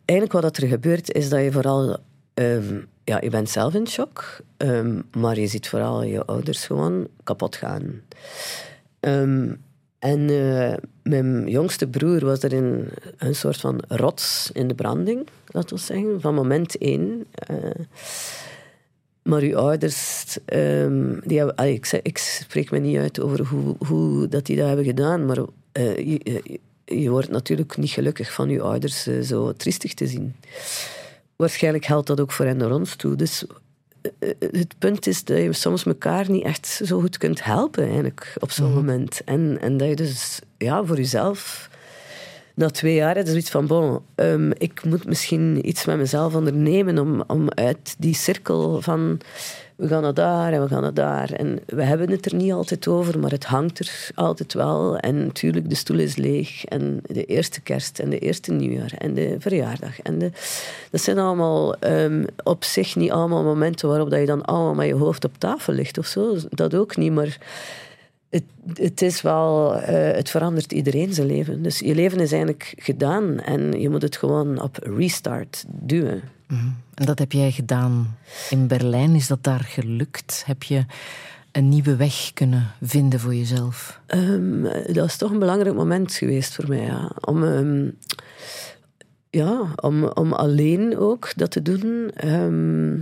eigenlijk wat er gebeurt, is dat je vooral... ja, je bent zelf in shock, maar je ziet vooral je ouders gewoon kapot gaan. Ehm, en eh, mijn jongste broer was er in een soort van rots in de branding, laten we zeggen, van moment één. Eh, maar uw ouders, ehm, die hebben, allee, ik, spreek me niet uit over hoe, hoe dat die dat hebben gedaan, maar eh, je, wordt natuurlijk niet gelukkig van je ouders zo triestig te zien. Waarschijnlijk geldt dat ook voor hen naar ons toe. Dus het punt is dat je soms elkaar niet echt zo goed kunt helpen eigenlijk op zo'n moment. En, en dat je dus ja, voor jezelf na twee jaar is er iets van, bon, ehm, ik moet misschien iets met mezelf ondernemen om, om uit die cirkel van we gaan naar daar en we gaan naar daar. En we hebben het er niet altijd over, maar het hangt er altijd wel. En natuurlijk, de stoel is leeg. En de eerste kerst en de eerste nieuwjaar en de verjaardag. En de, dat zijn allemaal ehm, op zich niet allemaal momenten waarop dat je dan allemaal met je hoofd op tafel ligt of zo. Dat ook niet, maar het, het is wel, eh, het verandert iedereen zijn leven. Dus je leven is eigenlijk gedaan en je moet het gewoon op restart duwen. En dat heb jij gedaan in Berlijn. Is dat daar gelukt? Heb je een nieuwe weg kunnen vinden voor jezelf? Ehm, dat is toch een belangrijk moment geweest voor mij. Ja. Om, ehm, ja, om, om alleen ook dat te doen. Ehm,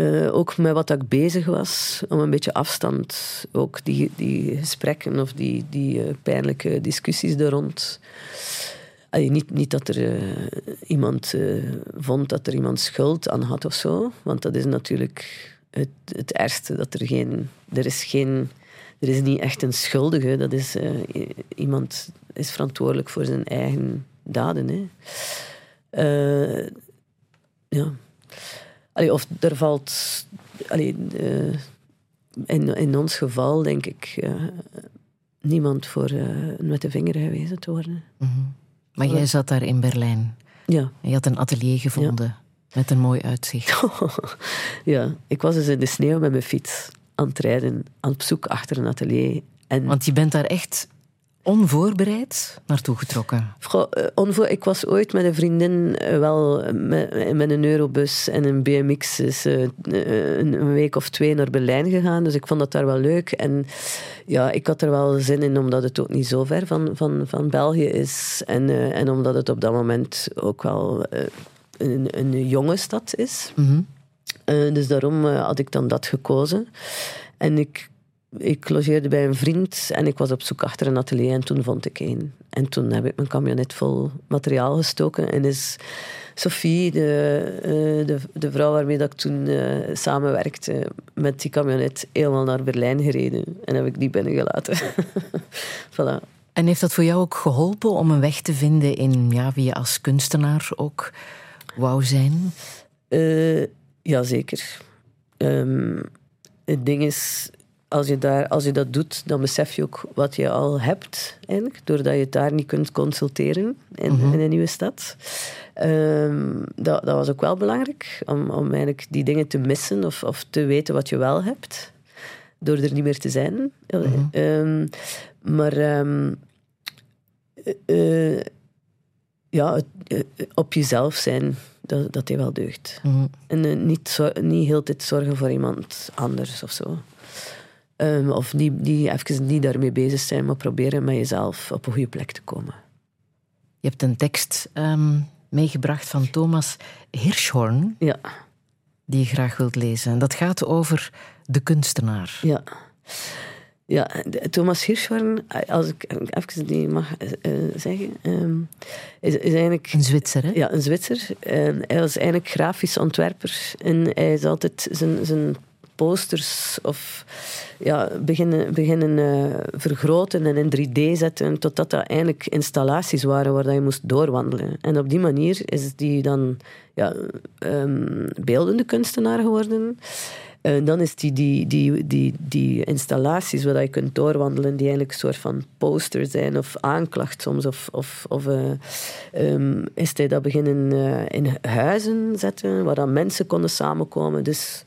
eh, ook met wat ik bezig was, om een beetje afstand, ook die, die gesprekken of die, die eh, pijnlijke discussies er rond. Niet, niet dat er eh, iemand vond dat er iemand schuld aan had of zo, want dat is natuurlijk het, het ergste. Dat er geen. Er is geen. Er is niet echt een schuldige, dat is iemand is verantwoordelijk voor zijn eigen daden. Hè. Ja. Allee, of er valt. Allee, eh, in, in ons geval denk ik eh, niemand voor eh, met de vinger gewezen te worden. Maar jij zat daar in Berlijn. Ja. En je had een atelier gevonden met een mooi uitzicht. (laughs) ja, ik was dus in de sneeuw met mijn fiets aan het rijden, aan op zoek achter een atelier. En Want je bent daar echt onvoorbereid naartoe getrokken. Eh, ik was ooit met een vriendin eh, wel met, een Eurobus en een BMX is, eh, een, week of twee naar Berlijn gegaan. Dus ik vond dat daar wel leuk. En ja, ik had er wel zin in, omdat het ook niet zo ver van, van, van België is. En, en omdat het op dat moment ook wel een, een jonge stad is. Eh, dus daarom had ik dan dat gekozen. En ik, ik logeerde bij een vriend en ik was op zoek achter een atelier en toen vond ik één. En toen heb ik mijn camionet vol materiaal gestoken en is Sophie, de, eh, de, de vrouw waarmee dat ik toen eh, samenwerkte, met die camionet helemaal naar Berlijn gereden. En heb ik die binnengelaten. (laughs) voilà. En heeft dat voor jou ook geholpen om een weg te vinden in ja, wie je als kunstenaar ook wou zijn? Eh, Jazeker. Ehm het ding is, als je, daar, als je dat doet, dan besef je ook wat je al hebt, eigenlijk, doordat je het daar niet kunt consulteren in, in een nieuwe stad. Ehm, dat, dat was ook wel belangrijk, om, om eigenlijk die dingen te missen of, of te weten wat je wel hebt, door er niet meer te zijn. Ehm, maar ehm, eh, eh, ja, het, eh, op jezelf zijn, dat, dat die wel deugd. En eh, niet, zo, niet heel tijd zorgen voor iemand anders of zo. Ehm, of niet, niet, even niet daarmee bezig zijn, maar proberen met jezelf op een goede plek te komen. Je hebt een tekst ehm, meegebracht van Thomas Hirschhorn, Ja, die je graag wilt lezen. En dat gaat over de kunstenaar. ja. Ja, Thomas Hirschhorn, als ik even die mag eh, zeggen, ehm, is, is eigenlijk Een Zwitser, hè? Ja, een Zwitser. Hij was eigenlijk grafisch ontwerper. En hij is altijd zijn, zijn posters of ja, beginnen, beginnen eh, vergroten en in 3D zetten, totdat dat eigenlijk installaties waren waar dat je moest doorwandelen. En op die manier is die dan ja, ehm, beeldende kunstenaar geworden. En dan is die, die, die, die, die installaties waar je kunt doorwandelen, die eigenlijk een soort van poster zijn of aanklacht soms. Of, of, of eh, ehm, is hij dat beginnen eh, in huizen zetten, waar dan mensen konden samenkomen. Dus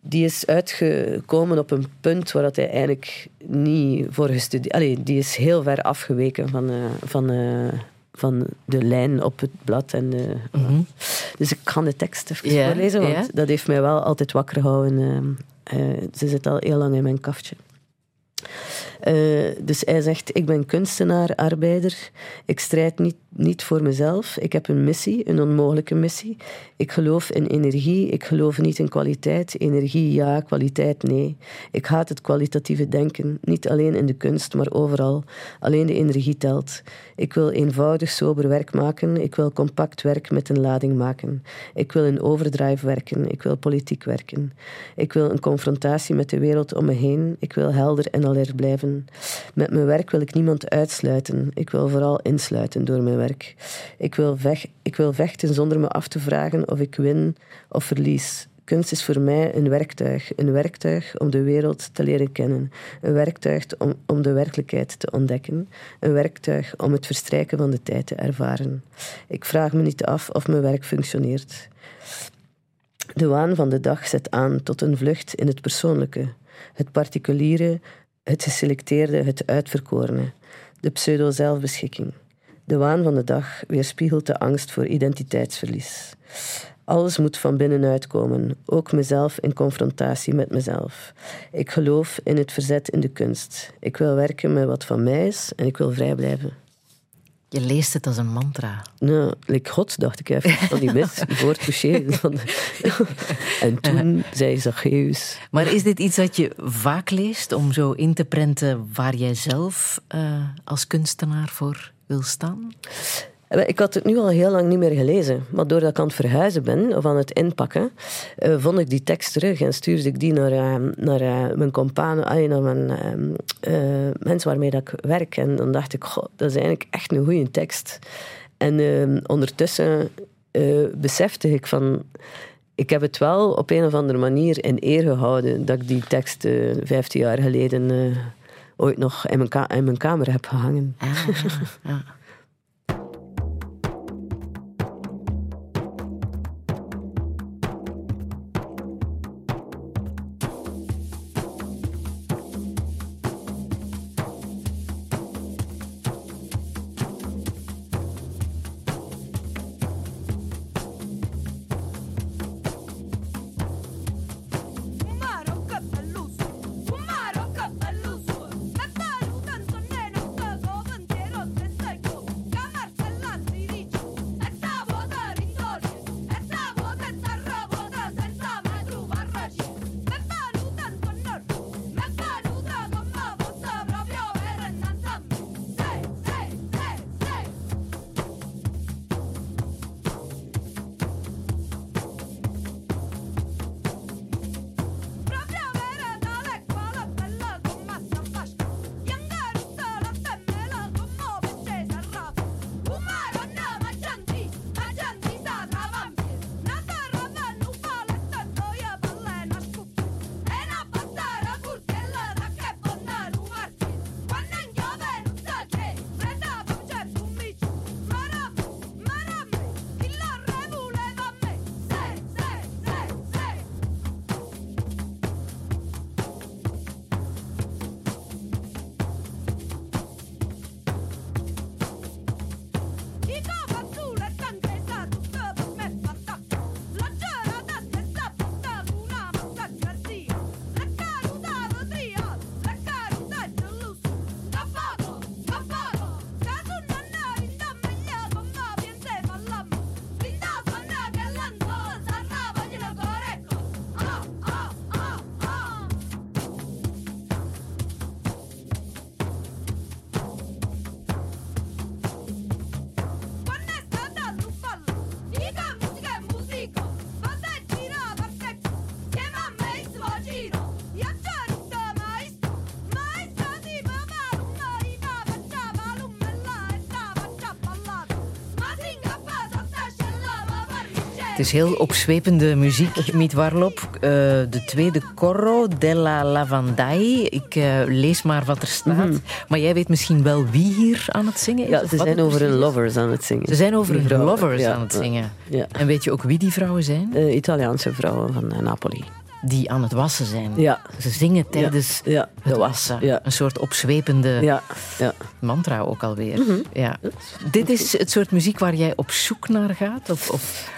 die is uitgekomen op een punt waar dat hij eigenlijk niet voor gestudeerd... Allee, die is heel ver afgeweken van, eh, van, eh, van de lijn op het blad. En, eh, Dus ik kan de tekst even voorlezen, want dat heeft mij wel altijd wakker gehouden. eh, eh, ze zit al heel lang in mijn kaftje. Eh, dus hij zegt, ik ben kunstenaar, arbeider. Ik strijd niet, niet voor mezelf. Ik heb een missie, een onmogelijke missie. Ik geloof in energie. Ik geloof niet in kwaliteit. Energie ja, kwaliteit nee. Ik haat het kwalitatieve denken. Niet alleen in de kunst, maar overal. Alleen de energie telt. Ik wil eenvoudig, sober werk maken. Ik wil compact werk met een lading maken. Ik wil in overdrive werken. Ik wil politiek werken. Ik wil een confrontatie met de wereld om me heen. Ik wil helder en alert blijven. Met mijn werk wil ik niemand uitsluiten. Ik wil vooral insluiten door mijn werk. Ik wil, vech- ik wil vechten zonder me af te vragen of ik win of verlies. Kunst is voor mij een werktuig. Een werktuig om de wereld te leren kennen. Een werktuig om, om de werkelijkheid te ontdekken. Een werktuig om het verstrijken van de tijd te ervaren. Ik vraag me niet af of mijn werk functioneert. De waan van de dag zet aan tot een vlucht in het persoonlijke, het particuliere, het geselecteerde, het uitverkorene, de pseudo-zelfbeschikking. De waan van de dag weerspiegelt de angst voor identiteitsverlies. Alles moet van binnenuit komen, ook mezelf in confrontatie met mezelf. Ik geloof in het verzet in de kunst. Ik wil werken met wat van mij is en ik wil vrij blijven. Je leest het als een mantra. Nou, like God, dacht ik even van die mis, voor het (laughs) en toen zei Zacchaeus... Maar is dit iets dat je vaak leest om zo in te prenten waar jij zelf eh, als kunstenaar voor wil staan? Eh, Ik had het nu al heel lang niet meer gelezen. Maar doordat ik aan het verhuizen ben, of aan het inpakken, eh, vond ik die tekst terug en stuurde ik die naar, eh, naar mijn companen, ah, naar mijn mensen waarmee dat ik werk. En dan dacht ik, goh, dat is eigenlijk echt een goede tekst. En eh, ondertussen besefte ik van... Ik heb het wel op een of andere manier in eer gehouden dat ik die tekst eh 15 jaar geleden ooit nog in mijn, ka- in mijn kamer heb gehangen. Ah, ja. (laughs) Het is heel opzwepende muziek, Miet Warlop. Eh, de tweede Corro della Lavandai. Ik eh, lees maar wat er staat. Maar jij weet misschien wel wie hier aan het zingen is? Ja, ze zijn over hun lovers aan het zingen. Ze zijn over hun vrouwen, lovers ja, aan het zingen. Ja. En weet je ook wie die vrouwen zijn? Eh, Italiaanse vrouwen van Napoli. Die aan het wassen zijn. Ja. Ze zingen tijdens ja, het wassen. Een soort opzwepende mantra ook alweer. Mhm. ja. Dit is het soort muziek waar jij op zoek naar gaat? Of, of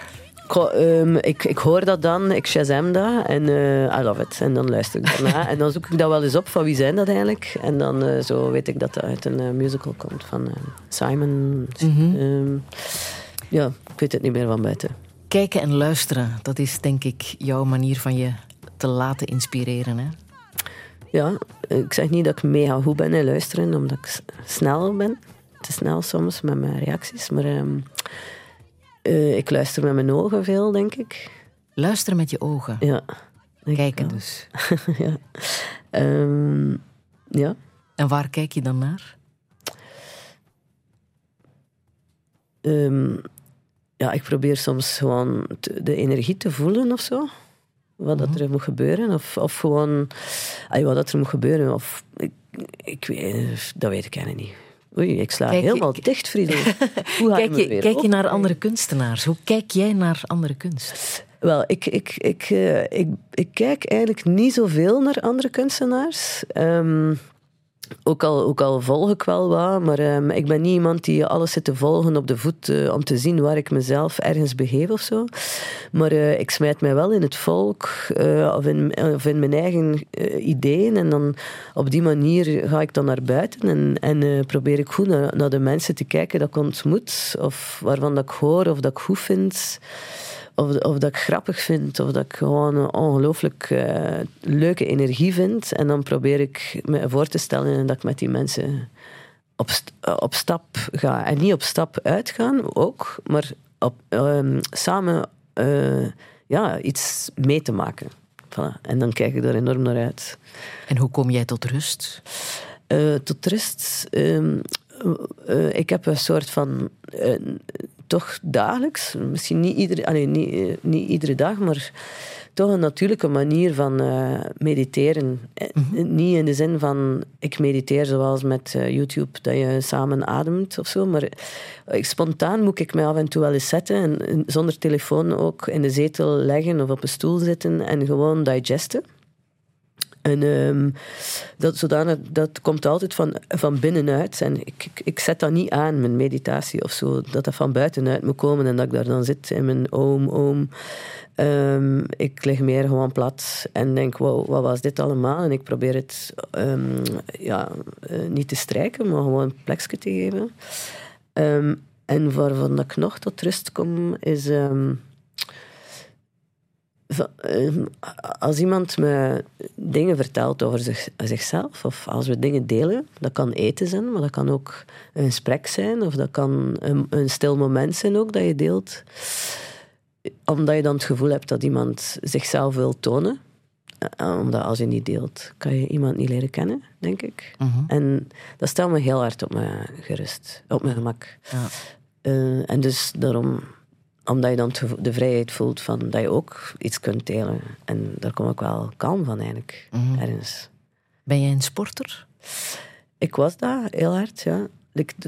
Ehm, ik, ik hoor dat dan, ik shazam dat en eh, I love it. En dan luister ik daarna. (laughs) en dan zoek ik dat wel eens op van wie zijn dat eigenlijk. En dan eh, zo weet ik dat dat uit een eh, musical komt van Simon. Ehm, ja, ik weet het niet meer van buiten. Kijken en luisteren, dat is denk ik jouw manier van je te laten inspireren. Hè? Ja, ik zeg niet dat ik mega goed ben in luisteren, omdat ik snel ben. Te snel soms met mijn reacties. Maar ehm, eh, ik luister met mijn ogen veel, denk ik. Luisteren met je ogen. Ja. Kijken dus. (laughs) ja. Ehm, ja. En waar kijk je dan naar? Ehm, ja, ik probeer soms gewoon de energie te voelen of zo. Wat dat er moet gebeuren. Of, of gewoon ay, wat dat er moet gebeuren. Of, ik, ik weet, dat weet ik eigenlijk niet. Oei, ik sla Kijk helemaal dicht, Friedel. (laughs) Hoe Kijk je, kijk je naar andere kunstenaars? Hoe kijk jij naar andere kunst? Wel, ik, ik, ik, eh, ik, ik kijk eigenlijk niet zoveel naar andere kunstenaars. Ehm, ook, al, ook al volg ik wel wat, maar ehm, ik ben niet iemand die alles zit te volgen op de voet eh, om te zien waar ik mezelf ergens begeef of zo. Maar eh, ik smijt mij wel in het volk eh, of, in, of in mijn eigen ideeën. En dan op die manier ga ik dan naar buiten en, en probeer ik goed naar, naar de mensen te kijken dat ik ontmoet. Of waarvan dat ik hoor of dat ik goed vind. Of, of dat ik grappig vind, of dat ik gewoon een ongelooflijk eh, leuke energie vind. En dan probeer ik me voor te stellen dat ik met die mensen op, eh, op stap ga. En niet op stap uitgaan, ook, maar op, ehm, samen eh, ja, iets mee te maken. Voilà. En dan kijk ik er enorm naar uit. En hoe kom jij tot rust? Tot rust. ehm, eh, ik heb een soort van. Toch dagelijks, misschien niet iedere, allee, niet, eh, niet iedere dag, maar toch een natuurlijke manier van eh, mediteren. Eh, Niet in de zin van ik mediteer zoals met YouTube, dat je samen ademt of zo, maar spontaan moet ik mij af en toe wel eens zetten en en zonder telefoon ook in de zetel leggen of op een stoel zitten en gewoon digesten. En ehm, dat, zodanig, dat komt altijd van, van binnenuit. En ik, ik, zet dat niet aan, mijn meditatie of zo. Dat dat van buitenuit moet komen en dat ik daar dan zit in mijn oom, oom. Ehm, ik lig meer gewoon plat en denk, wat was dit allemaal? En ik probeer het ehm, ja, eh, niet te strijken, maar gewoon een plekje te geven. En waarvan ik nog tot rust kom, is... ehm, als iemand me dingen vertelt over zich, zichzelf, of als we dingen delen, dat kan eten zijn, maar dat kan ook een gesprek zijn, of dat kan een, een stil moment zijn ook dat je deelt. Omdat je dan het gevoel hebt dat iemand zichzelf wil tonen. Eh, Omdat als je niet deelt, kan je iemand niet leren kennen, denk ik. En dat stelt me heel hard op mijn gerust, op mijn gemak. Ja. Eh, en dus daarom, omdat je dan de vrijheid voelt van dat je ook iets kunt delen. En daar kom ik wel kalm van eigenlijk, ergens. Ben jij een sporter? Ik was daar heel hard, ja.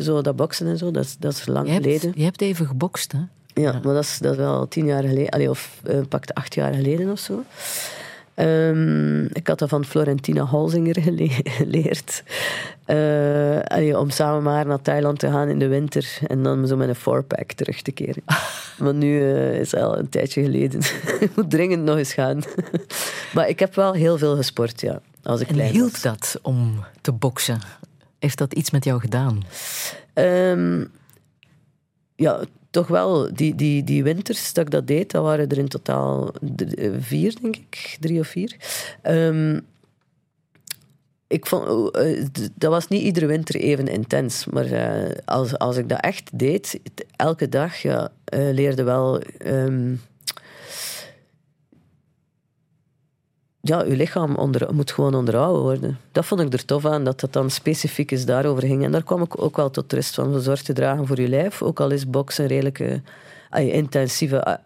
Zo dat boksen en zo, dat is, dat is lang Je hebt, geleden. je hebt even gebokst, hè? Ja, maar dat is, dat is wel tien jaar geleden, allee, of uh, pakt acht jaar geleden of zo. Um, ik had dat van Florentina Halsinger (laughs) gele geleerd. Uh, allee, om samen maar naar Thailand te gaan in de winter en dan zo met een fourpack terug te keren. (laughs) maar nu uh, is het al een tijdje geleden. (laughs) ik moet dringend nog eens gaan. maar ik heb wel heel veel gesport, ja. Als ik en hield was. dat om te boksen? Heeft dat iets met jou gedaan? Um, ja, toch wel. Die, die, die winters dat ik dat deed, dat waren er in totaal vier, denk ik. Drie of vier. Um, ik vond, uh, dat was niet iedere winter even intens. Maar uh, als, als ik dat echt deed, elke dag, ja, leerde wel... Um, ja, je lichaam onder, moet gewoon onderhouden worden. Dat vond ik er tof aan, dat dat dan specifiek is daarover ging. En daar kwam ik ook wel tot rust van, zorg te dragen voor je lijf. Ook al is boksen redelijke allee, intensieve...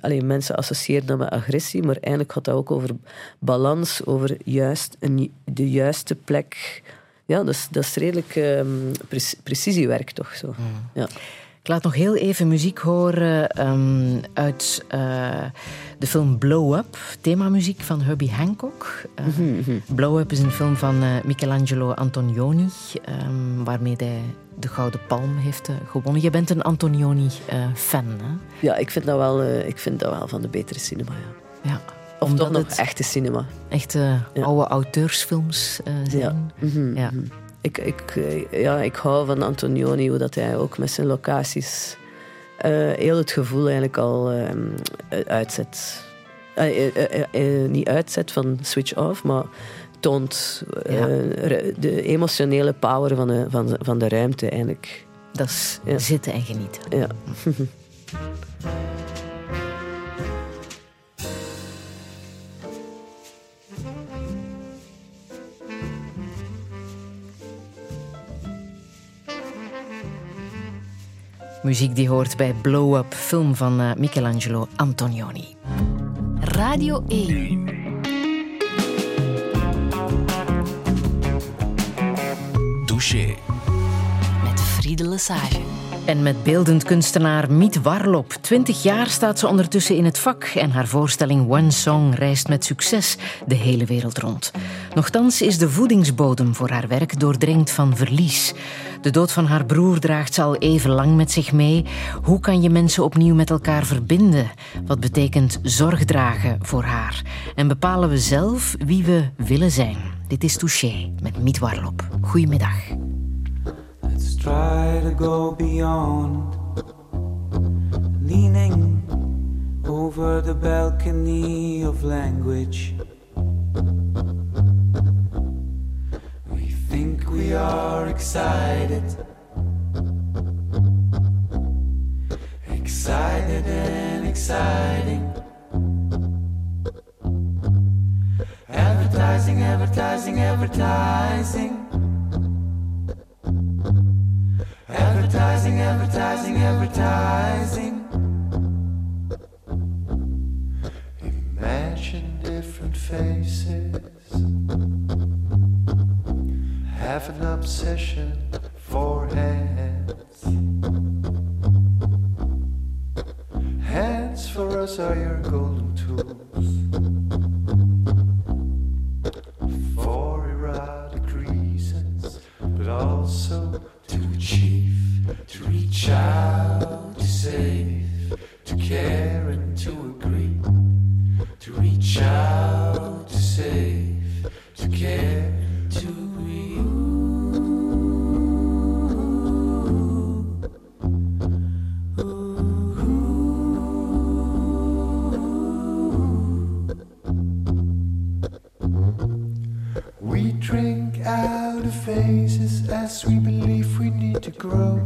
Allee, mensen associëren dat met agressie, maar eigenlijk gaat dat ook over balans, over juist een, de juiste plek. Ja, dat is, dat is redelijk um, pre precisiewerk toch zo. Mm. Ja. Ik laat nog heel even muziek horen ehm, uit eh, de film Blow Up, themamuziek van Herbie Hancock. Eh, Blow Up is een film van eh, Michelangelo Antonioni, ehm, waarmee hij de Gouden Palm heeft gewonnen. Je bent een Antonioni-fan, hè? Ja, ik vind, dat wel, ik vind dat wel van de betere cinema. Ja. Ja. Of Omdat toch nog het echte cinema. echt Ja. oude auteursfilms zijn. Mhm, Ja. mhm. Ik, ik, eh, ja, ik hou van Antonioni, hoe dat hij ook met zijn locaties eh, heel het gevoel eigenlijk al ehm, eh, uitzet. Eh, niet uitzet van switch off, maar toont Ja. de emotionele power van de, van, de- van de ruimte eigenlijk. Dat is Ja. zitten en genieten. Ja. (laughs) Muziek die hoort bij Blow Up, film van eh, Michelangelo Antonioni. Radio 1. Douche. Met Friede Lesage. En met beeldend kunstenaar Miet Warlop. Twintig jaar staat ze ondertussen in het vak en haar voorstelling One Song reist met succes de hele wereld rond. Nochtans is de voedingsbodem voor haar werk doordrenkt van verlies. De dood van haar broer draagt ze al even lang met zich mee. Hoe kan je mensen opnieuw met elkaar verbinden? Wat betekent zorg dragen voor haar? En bepalen we zelf wie we willen zijn? Dit is Touché met Miet Warlop. Goedemiddag. Let's try to go beyond leaning over the balcony of language. Think we are excited, excited and exciting. Advertising, advertising, advertising. Advertising, advertising, advertising. Imagine different faces. Have an obsession for hands. Hands for us are your golden tools. For reasons, but also to achieve, to reach out, to save, to care as we believe we need to grow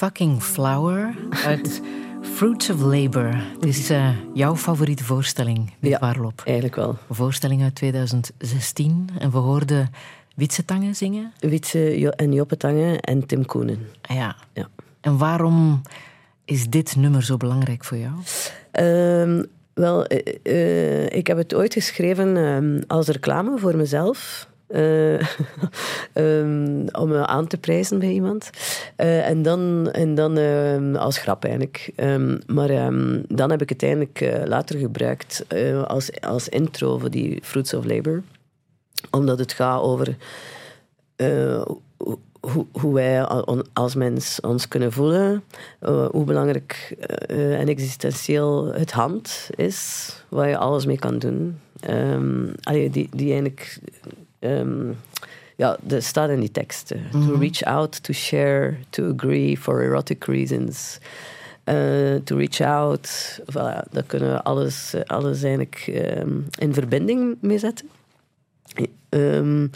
Fucking Flower uit Fruits of Labour. Het is eh, jouw favoriete voorstelling, dit Ja. Waarlop. Eigenlijk wel. Een voorstelling uit 2016. En we hoorden Witsetangen zingen. Wietse Jo- en Joppe Tange en Tim Koenen. Ah Ja. Ja. En waarom is dit nummer zo belangrijk voor jou? Ehm, wel, eh, eh, ik heb het ooit geschreven ehm, als reclame voor mezelf. Eh, (laughs) ehm, om me aan te prijzen bij iemand. Eh, en dan, en dan ehm, als grap eigenlijk. Ehm, maar dan heb ik het eigenlijk eh, later gebruikt eh, als, als intro voor die Fruits of Labour. Omdat het gaat over eh, hoe- wij al- als mens ons kunnen voelen, eh, hoe belangrijk eh, en existentieel het hand is, waar je alles mee kan doen. Allee, die, die eigenlijk, ehm, ja, dat staat in die tekst. eh. To reach out, to share, to agree for erotic reasons. eh, to reach out, voilà, daar kunnen we alles, alles eigenlijk ehm, in verbinding mee zetten. Ehm,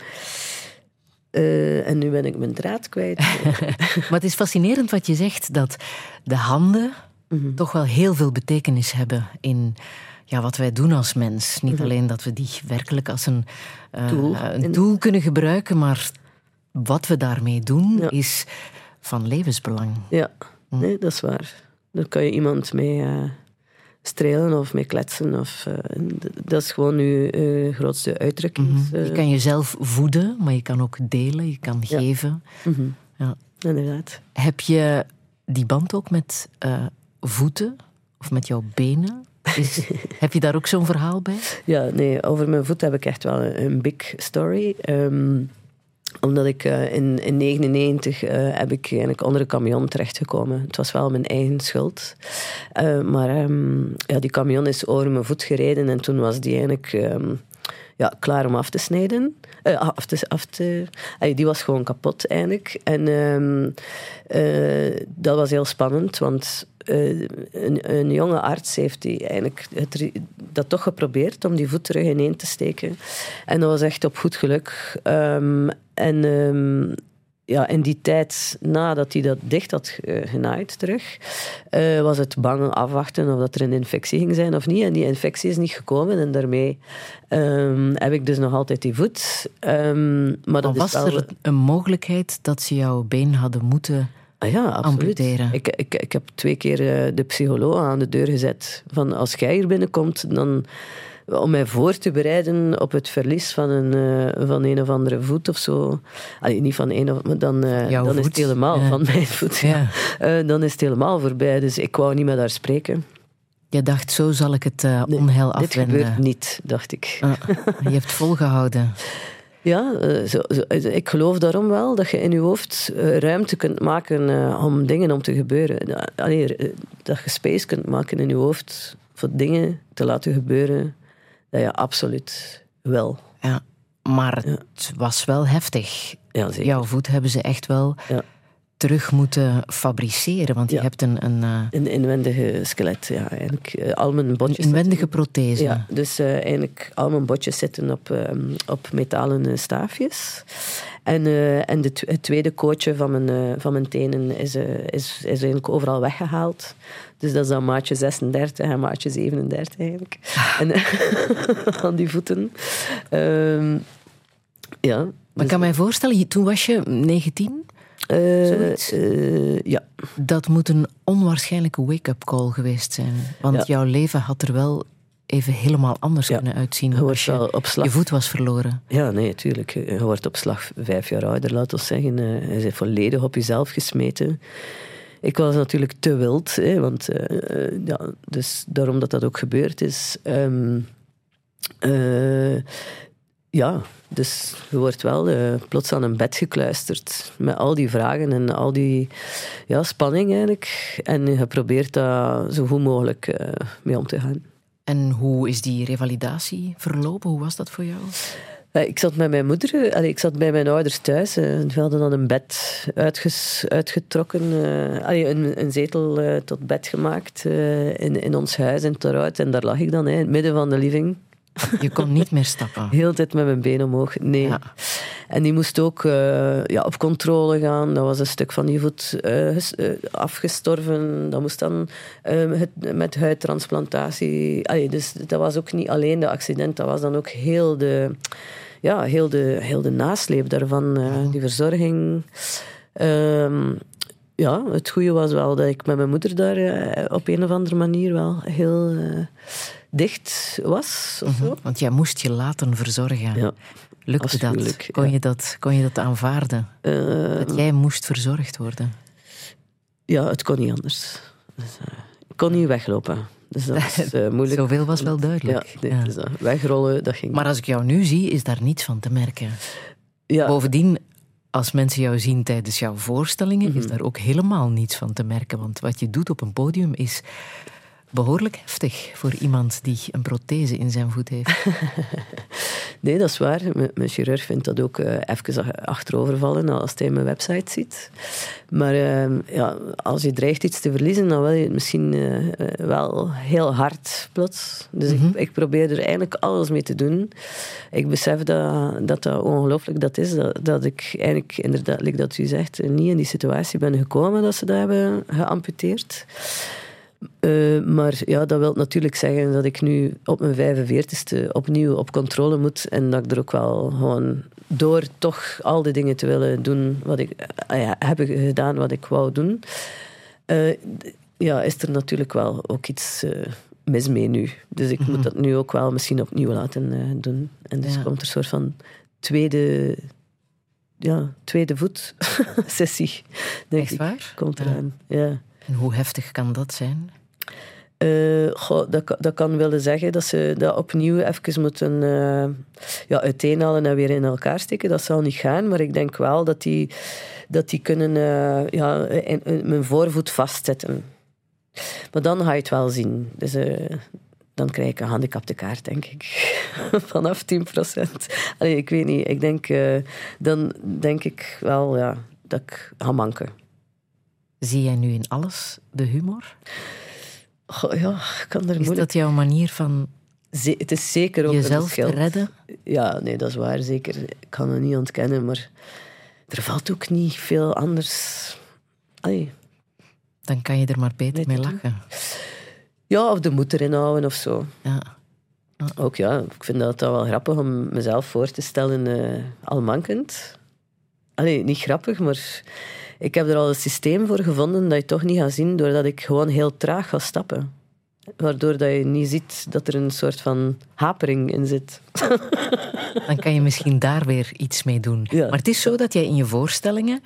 eh, en nu ben ik mijn draad kwijt. (laughs) Maar het is fascinerend wat je zegt, dat de handen Mhm. toch wel heel veel betekenis hebben in ja, wat wij doen als mens. Niet alleen dat we die werkelijk als een, Mhm. Tool. een tool kunnen gebruiken, maar wat we daarmee doen Ja. is van levensbelang. Ja, nee, dat is waar. Daar kan je iemand mee eh, strelen of mee kletsen. Of, eh, dat is gewoon je grootste uitdrukking. Mhm. Eh, Je kan jezelf voeden, maar je kan ook delen, je kan Ja. geven. mhm, Ja. Inderdaad. Heb je die band ook met voeten of met jouw benen? Heb je daar ook zo'n verhaal bij? Ja, nee, over mijn voet heb ik echt wel een, big story. Ehm, omdat ik eh, in 1999 heb ik eigenlijk onder een camion terechtgekomen. Het was wel mijn eigen schuld. Eh, maar ehm, ja, die camion is over mijn voet gereden en toen was die eigenlijk ehm, ja, klaar om af te snijden. Eh, af te, af te, die was gewoon kapot eigenlijk. En eh, dat was heel spannend, want eh, een, een jonge arts heeft die eigenlijk het, dat toch geprobeerd om die voet terug ineen te steken. En dat was echt op goed geluk. Ehm, en ehm, ja, in die tijd, nadat hij dat dicht had genaaid terug, eh, was het bang afwachten of dat er een infectie ging zijn of niet. En die infectie is niet gekomen en daarmee ehm, heb ik dus nog altijd die voet. Maar Maar dat was is er een mogelijkheid dat ze jouw been hadden moeten... Ah ja, absoluut. Ik, ik, ik heb twee keer eh, de psycholoog aan de deur gezet. Van als jij hier binnenkomt, dan om mij voor te bereiden op het verlies van een, eh, van een of andere voet of zo. Allee, niet van een of maar dan, eh, dan is het helemaal ja. van mijn voet. Ja. Dan is het helemaal voorbij. Dus ik wou niet met haar spreken. Je dacht, zo zal ik het eh, Nee, onheil Dit afwenden. gebeurt niet, dacht ik. Ah, je hebt (laughs) volgehouden. Ja, eh, zo, zo- ik geloof daarom wel dat je in je hoofd eh, ruimte kunt maken eh, om dingen om te gebeuren. Allee, eh, dat je space kunt maken in je hoofd voor dingen te laten gebeuren, dat je absoluut wel. Ja. Maar Ja. het was wel heftig. Ja. Jouw voet hebben ze echt wel Ja. Terug moeten fabriceren. Want je Ja. hebt een, een, eh, Een inwendige skelet, ja. Eigenlijk, eh, al mijn een botjes inwendige zitten- prothese. Ja, dus eh, eigenlijk al mijn botjes zitten op, ehm, op metalen staafjes. En, en de het tweede kootje van mijn, van mijn tenen is, is, is eigenlijk overal weggehaald. Dus dat is dan maatje 36 en maatje 37 eigenlijk. En, (laughs) aan die voeten. Ehm, ja. Maar dus, ik kan mij voorstellen, toen was je 19. Eh, eh, ja. Dat moet een onwaarschijnlijke wake-up call geweest zijn. Want Ja. jouw leven had er wel even helemaal anders Ja. kunnen uitzien. Je als wordt je wel op slag je voet was verloren. Ja, nee, tuurlijk. Je wordt op slag vijf jaar ouder, laten we zeggen. Eh, Je bent volledig op jezelf gesmeten. Ik was natuurlijk te wild, hè, want ja, dus daarom dat dat ook gebeurd is. Ehm, eh, ja, dus je wordt wel eh, plots aan een bed gekluisterd met al die vragen en al die ja, spanning eigenlijk. En je probeert daar zo goed mogelijk eh, mee om te gaan. En hoe is die revalidatie verlopen? Hoe was dat voor jou? Eh, Ik zat met mijn moeder, allee, ik zat bij mijn ouders thuis. We hadden dan een bed uitges, uitgetrokken, allee, een, een zetel tot bed gemaakt in, in ons huis in Torhout. En daar lag ik dan, in het midden van de living. Je kon niet meer stappen. Heel de tijd met mijn been omhoog. Nee. Ja. En die moest ook eh, ja, op controle gaan. Dat was een stuk van die voet eh, eh, afgestorven. Dat moest dan eh, het, met huidtransplantatie. Allee, dus dat was ook niet alleen de accident, dat was dan ook heel de, ja, heel de, heel de nasleep daarvan, die verzorging. Ehm, ja, het goede was wel dat ik met mijn moeder daar eh, op een of andere manier wel heel eh, dicht was. Of zo. Want jij moest je laten verzorgen. Ja. Lukte dat? Kon, ja. je dat? kon je dat aanvaarden? Eh, Dat jij moest verzorgd worden? ja, het kon niet anders. Dus, ik kon niet weglopen. Dus dat is (laughs) moeilijk. Zoveel was wel Ja, duidelijk. nee, Ja. Dus, wegrollen, dat ging. Maar als ik jou nu zie, is daar niets van te merken. ja, Bovendien, als mensen jou zien tijdens jouw voorstellingen, Mhm. is daar ook helemaal niets van te merken. Want wat je doet op een podium is behoorlijk heftig voor iemand die een prothese in zijn voet heeft. (laughs) Nee, dat is waar. Mijn chirurg vindt dat ook eh, even achterovervallen als hij mijn website ziet. Maar eh, ja, als je dreigt iets te verliezen, dan wil je het misschien eh, wel heel hard plots. Dus ik, ik probeer er eigenlijk alles mee te doen. Ik besef dat dat, dat ongelooflijk dat is. Dat, dat ik eigenlijk, inderdaad, like dat u zegt, niet in die situatie ben gekomen dat ze dat hebben geamputeerd. Eh, maar ja, dat wil natuurlijk zeggen dat ik nu op mijn 45ste opnieuw op controle moet. En dat ik er ook wel gewoon door toch al die dingen te willen doen wat ik eh, ja, heb gedaan wat ik wou doen. eh, ja, is er natuurlijk wel ook iets mis mee nu. Dus ik moet dat nu ook wel misschien opnieuw laten doen. En dus Ja. komt er een soort van tweede, ja, tweede voet (laughs) sessie. Denk Echt ik. Komt Ja. eraan. Ja. En hoe heftig kan dat zijn? Eh, dat, dat kan willen zeggen dat ze dat opnieuw even moeten eh, ja, uiteenhalen en weer in elkaar steken. Dat zal niet gaan, maar ik denk wel dat die, dat die kunnen eh, ja, in, mijn voorvoet vastzetten. Maar dan ga je het wel zien. Dus dan krijg ik een gehandicapte kaart, denk ik. (laughs) Vanaf 10 procent. Ik weet niet. Ik denk, dan denk ik wel ja, dat ik ga manken. Zie jij nu in alles de humor? Goh, ja, ik kan er Is moeilijk... dat jouw manier van Ze- het is zeker ook jezelf te redden? Ja, nee, dat is waar, zeker. Ik kan het niet ontkennen, maar er valt ook niet veel anders. Allee. Dan kan je er maar beter mee lachen. Ja, of de moed erin houden of zo. Ja. Ook ja, ik vind dat, dat wel grappig om mezelf voor te stellen eh, al mankend. Allee, niet grappig, maar ik heb er al een systeem voor gevonden dat je toch niet gaat zien doordat ik gewoon heel traag ga stappen. Waardoor dat je niet ziet dat er een soort van hapering in zit. (laughs) Dan kan je misschien daar weer iets mee doen. Ja. Maar het is zo dat jij in je voorstellingen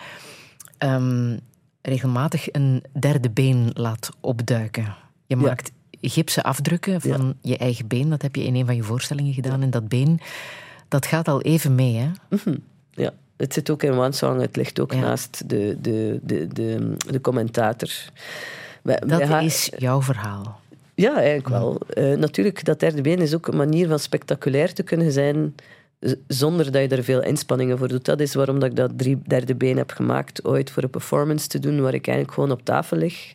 ehm, regelmatig een derde been laat opduiken. Je Ja. maakt gipsen afdrukken van je eigen been. Dat heb je in een van je voorstellingen gedaan. En dat been, dat gaat al even mee, hè? Ja, het zit ook in One Song. Het ligt ook Ja. naast de, de, de, de, de commentator. Bij- bij Dat haar- is jouw verhaal. Ja, eigenlijk wel. Eh, natuurlijk, dat derde been is ook een manier van spectaculair te kunnen zijn zonder dat je er veel inspanningen voor doet. Dat is waarom dat ik dat drie, derde been heb gemaakt ooit voor een performance te doen waar ik eigenlijk gewoon op tafel lig.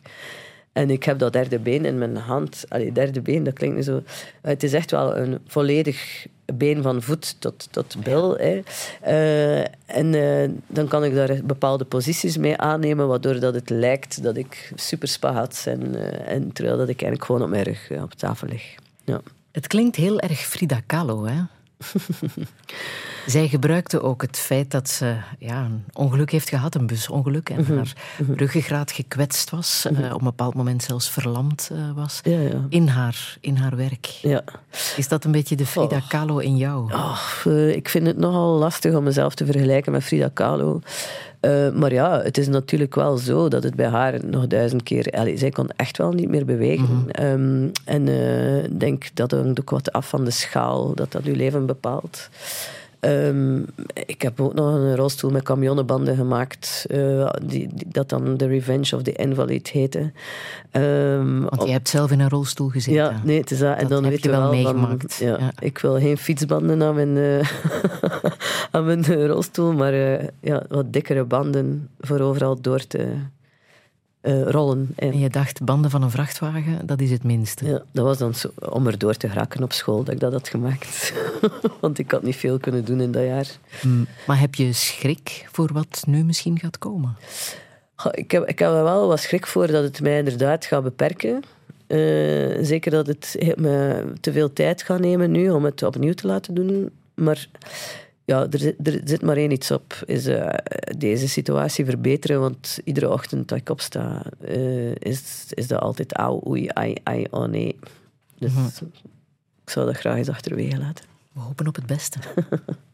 En ik heb dat derde been in mijn hand. Allee, derde been, dat klinkt nu zo... Het is echt wel een volledig been van voet tot, tot bil. Hè. Eh, en eh, dan kan ik daar bepaalde posities mee aannemen, waardoor dat het lijkt dat ik super spagats en, eh, en terwijl dat ik eigenlijk gewoon op mijn rug eh, op tafel lig. Ja. Het klinkt heel erg Frida Kahlo, hè? (laughs) Zij gebruikte ook het feit dat ze ja, een ongeluk heeft gehad, een busongeluk, en Mhm. haar ruggengraat gekwetst was, eh, op een bepaald moment zelfs verlamd eh, was, Ja, ja. in, haar, in haar werk. ja. Is dat een beetje de Frida Oh. Kahlo in jou? Ach, eh, ik vind het nogal lastig om mezelf te vergelijken met Frida Kahlo. Maar ja, het is natuurlijk wel zo dat het bij haar nog duizend keer... Allee, zij kon echt wel niet meer bewegen. Ehm, en ik denk dat hangt ook wat af van de schaal dat dat uw leven bepaalt. Ehm, ik heb ook nog een rolstoel met camionnenbanden gemaakt, eh, die, die- dat dan The Revenge of the Invalid heette. Ehm, Want je hebt zelf in een rolstoel gezeten. ja, nee, het is dat. En dan heb weet je wel van, meegemaakt, ja, ja. Ik wil geen fietsbanden aan mijn, eh, (laughs) aan mijn rolstoel, maar eh, ja, wat dikkere banden voor overal door te, eh, rollen. in. En je dacht, banden van een vrachtwagen, dat is het minste. Ja, dat was dan zo, om erdoor te geraken op school dat ik dat had gemaakt. (laughs) Want ik had niet veel kunnen doen in dat jaar. Mm, Maar heb je schrik voor wat nu misschien gaat komen? Ik heb, ik heb er wel wat schrik voor dat het mij inderdaad gaat beperken. Eh, zeker dat het me te veel tijd gaat nemen nu om het opnieuw te laten doen. Maar ja, er, zit- er zit maar één iets op. Is eh, deze situatie verbeteren. Want iedere ochtend dat ik opsta, eh, is, is dat altijd auw, oei, ai, ai, oh nee. Dus ik zou dat graag eens achterwege laten. We hopen op het beste. (laughs)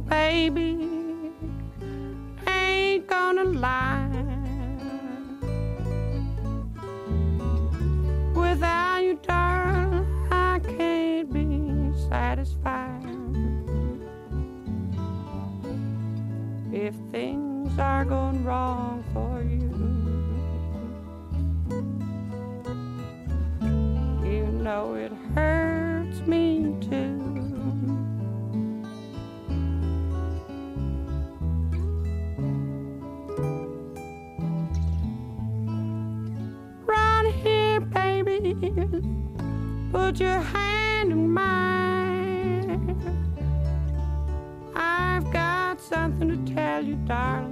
baby. Ain't gonna lie. Without you, darling, I can't be satisfied. If things are going wrong for you, you know it hurts Put your hand in mine. I've got something to tell you, darling.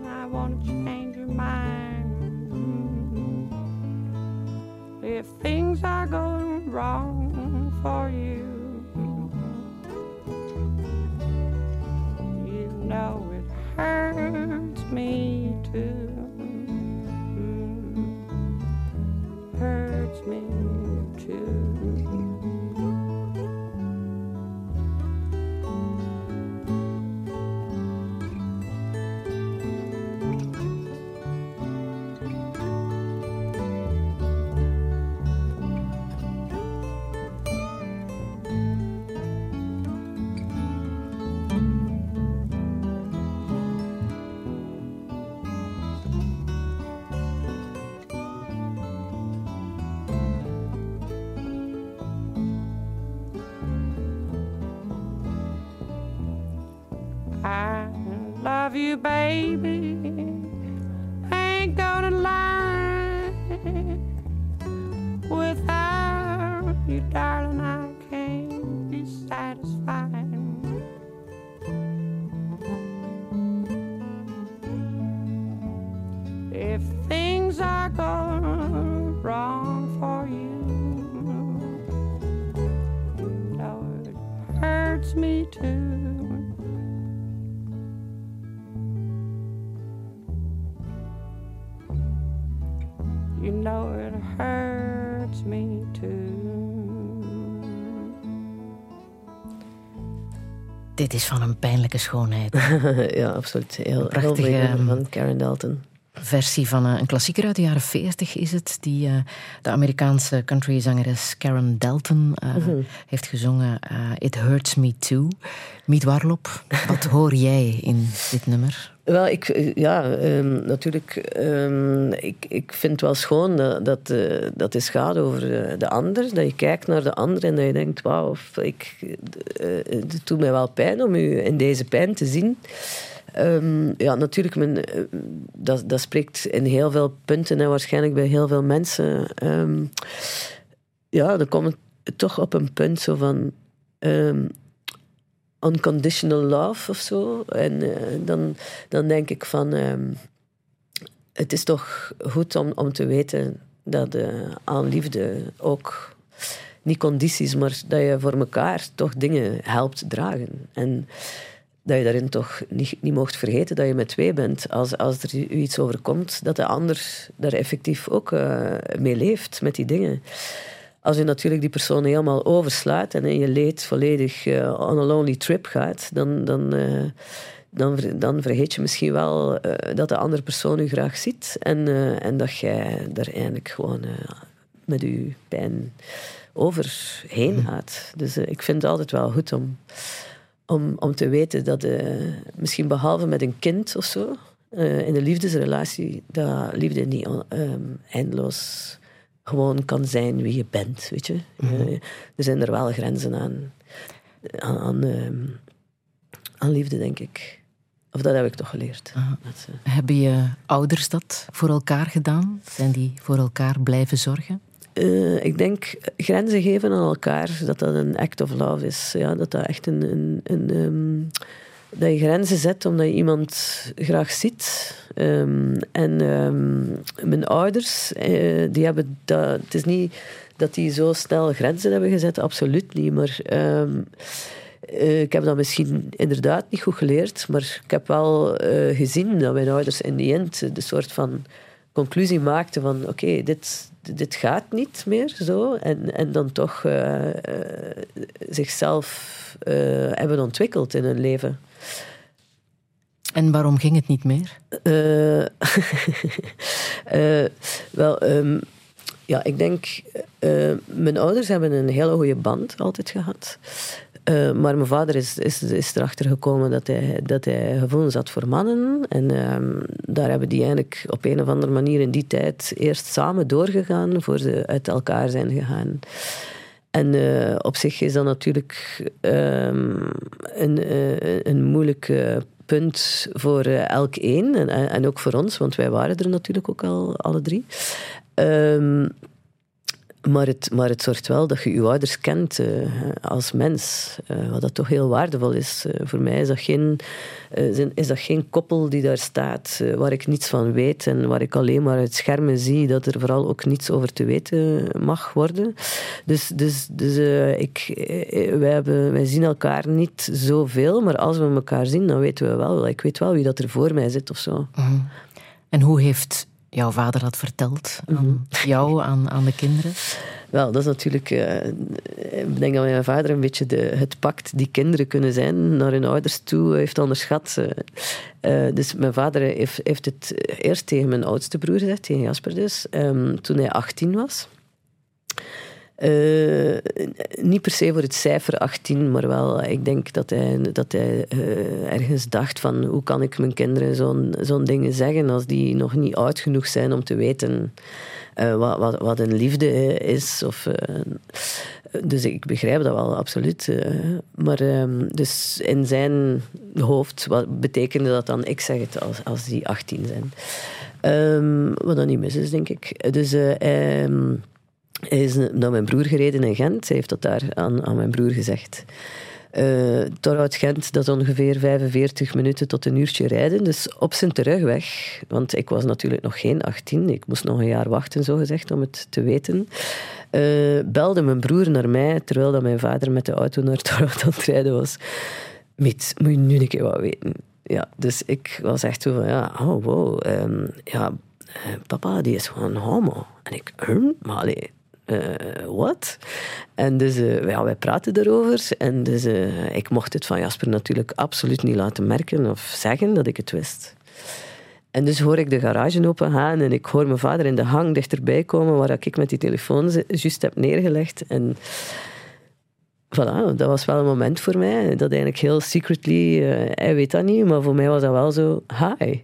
Dit is van een pijnlijke schoonheid. (laughs) ja, absoluut. Heel, prachtige, ehm, van Karen Dalton. versie van eh, een klassieker uit de jaren 40 is het, die eh, de Amerikaanse countryzangeres Karen Dalton eh, heeft gezongen. It Hurts Me Too. Miet Warlop, wat hoor jij in dit nummer? Wel, ik, eh, ja, ehm, natuurlijk. ehm, ik, ik vind wel schoon dat, dat, eh, het gaat over de ander. Dat je kijkt naar de ander en dat je denkt: wauw, ik, eh, het doet mij wel pijn om u in deze pijn te zien. Ehm, ja, natuurlijk, men, dat, dat spreekt in heel veel punten en waarschijnlijk bij heel veel mensen. ja, dan komt het toch op een punt zo van. Unconditional love of zo. En eh, dan, dan denk ik van... ehm, het is toch goed om, om te weten dat eh, aan liefde ook... Niet condities, maar dat je voor elkaar toch dingen helpt dragen. En dat je daarin toch niet, niet mocht vergeten dat je met twee bent. Als, als er u iets overkomt, dat de ander daar effectief ook eh, mee leeft met die dingen. Als je natuurlijk die persoon helemaal overslaat en in je leed volledig eh, on a lonely trip gaat, dan, dan, eh, dan, dan vergeet je misschien wel eh, dat de andere persoon je graag ziet. En, en dat jij er eigenlijk gewoon met je pijn overheen gaat. Dus ik vind het altijd wel goed om, om, om te weten dat misschien behalve met een kind of zo, in een liefdesrelatie, dat liefde niet eindeloos gewoon kan zijn wie je bent. Weet je? Eh, er zijn er wel grenzen aan, aan, aan, ehm, aan liefde, denk ik. Of dat heb ik toch geleerd. Dat, eh, Hebben je ouders dat voor elkaar gedaan? Zijn die voor elkaar blijven zorgen? Eh, ik denk grenzen geven aan elkaar, dat dat een act of love is. Ja, dat dat echt een. een, een ehm, dat je grenzen zet omdat je iemand graag ziet. Ehm, en ehm, mijn ouders, eh, die hebben dat. Het is niet dat die zo snel grenzen hebben gezet, absoluut niet. Maar ehm, eh, ik heb dat misschien inderdaad niet goed geleerd, maar ik heb wel eh, gezien dat mijn ouders in die end de soort van conclusie maakten van oké, dit, dit gaat niet meer zo. En, en dan toch zichzelf hebben ontwikkeld in hun leven. En waarom ging het niet meer? Eh, (laughs) eh, wel, ehm, ja, ik denk, eh, mijn ouders hebben een hele goede band altijd gehad. Eh, maar mijn vader is, is, is erachter gekomen dat hij, dat hij gevoelens had voor mannen. En ehm, daar hebben die eigenlijk op een of andere manier in die tijd eerst samen doorgegaan voor ze uit elkaar zijn gegaan. En op zich is dat natuurlijk ehm, een, een moeilijk eh, punt voor eh, elk een. En, en ook voor ons, want wij waren er natuurlijk ook al alle drie. Ehm, maar het, maar het zorgt wel dat je je ouders kent eh, als mens. eh, wat dat toch heel waardevol is. Eh, voor mij is dat, geen, is dat geen koppel die daar staat waar ik niets van weet en waar ik alleen maar uit schermen zie dat er vooral ook niets over te weten mag worden. Dus, dus, dus ik, wij, hebben, wij zien elkaar niet zoveel, maar als we elkaar zien, dan weten we wel. Ik weet wel wie dat er voor mij zit of zo. En hoe heeft jouw vader dat verteld aan jou, aan, aan de kinderen? Wel, dat is natuurlijk. eh, ik denk dat mijn vader een beetje de, het pact die kinderen kunnen zijn naar hun ouders toe heeft onderschat. Eh, dus mijn vader heeft, heeft het eerst tegen mijn oudste broer gezegd, tegen Jasper dus, ehm, toen hij 18 was. Eh, niet per se voor het cijfer 18, maar wel, ik denk dat hij, dat hij eh, ergens dacht van hoe kan ik mijn kinderen zo'n zo'n dingen zeggen als die nog niet oud genoeg zijn om te weten eh, wat, wat, wat een liefde is. Of, dus ik begrijp dat wel, absoluut. maar ehm, dus in zijn hoofd wat betekende dat dan, ik zeg het als, als die 18 zijn. Ehm, wat dan niet mis is, denk ik. Dus eh, ehm, is naar mijn broer gereden in Gent. Hij heeft dat daar aan, aan mijn broer gezegd. Uh, Torhout Gent, dat is ongeveer 45 minuten tot een uurtje rijden. Dus op zijn terugweg, want ik was natuurlijk nog geen 18, ik moest nog een jaar wachten, zo gezegd, om het te weten. Uh, belde mijn broer naar mij, terwijl dat mijn vader met de auto naar (laughs) Torhout aan het rijden was. Miet, moet je nu een keer wat weten. Ja, dus ik was echt zo van, ja, oh wow, um, ja, papa, die is gewoon homo. En ik, hm, maar allee, uh, wat? En dus uh, ja, wij praten erover. En dus uh, ik mocht het van Jasper natuurlijk absoluut niet laten merken of zeggen dat ik het wist. En dus hoor ik de garage open gaan en ik hoor mijn vader in de hang dichterbij komen waar ik met die telefoon juist heb neergelegd. En voilà, dat was wel een moment voor mij. Dat eigenlijk heel secretly, hij weet dat niet, maar voor mij was dat wel zo, hi.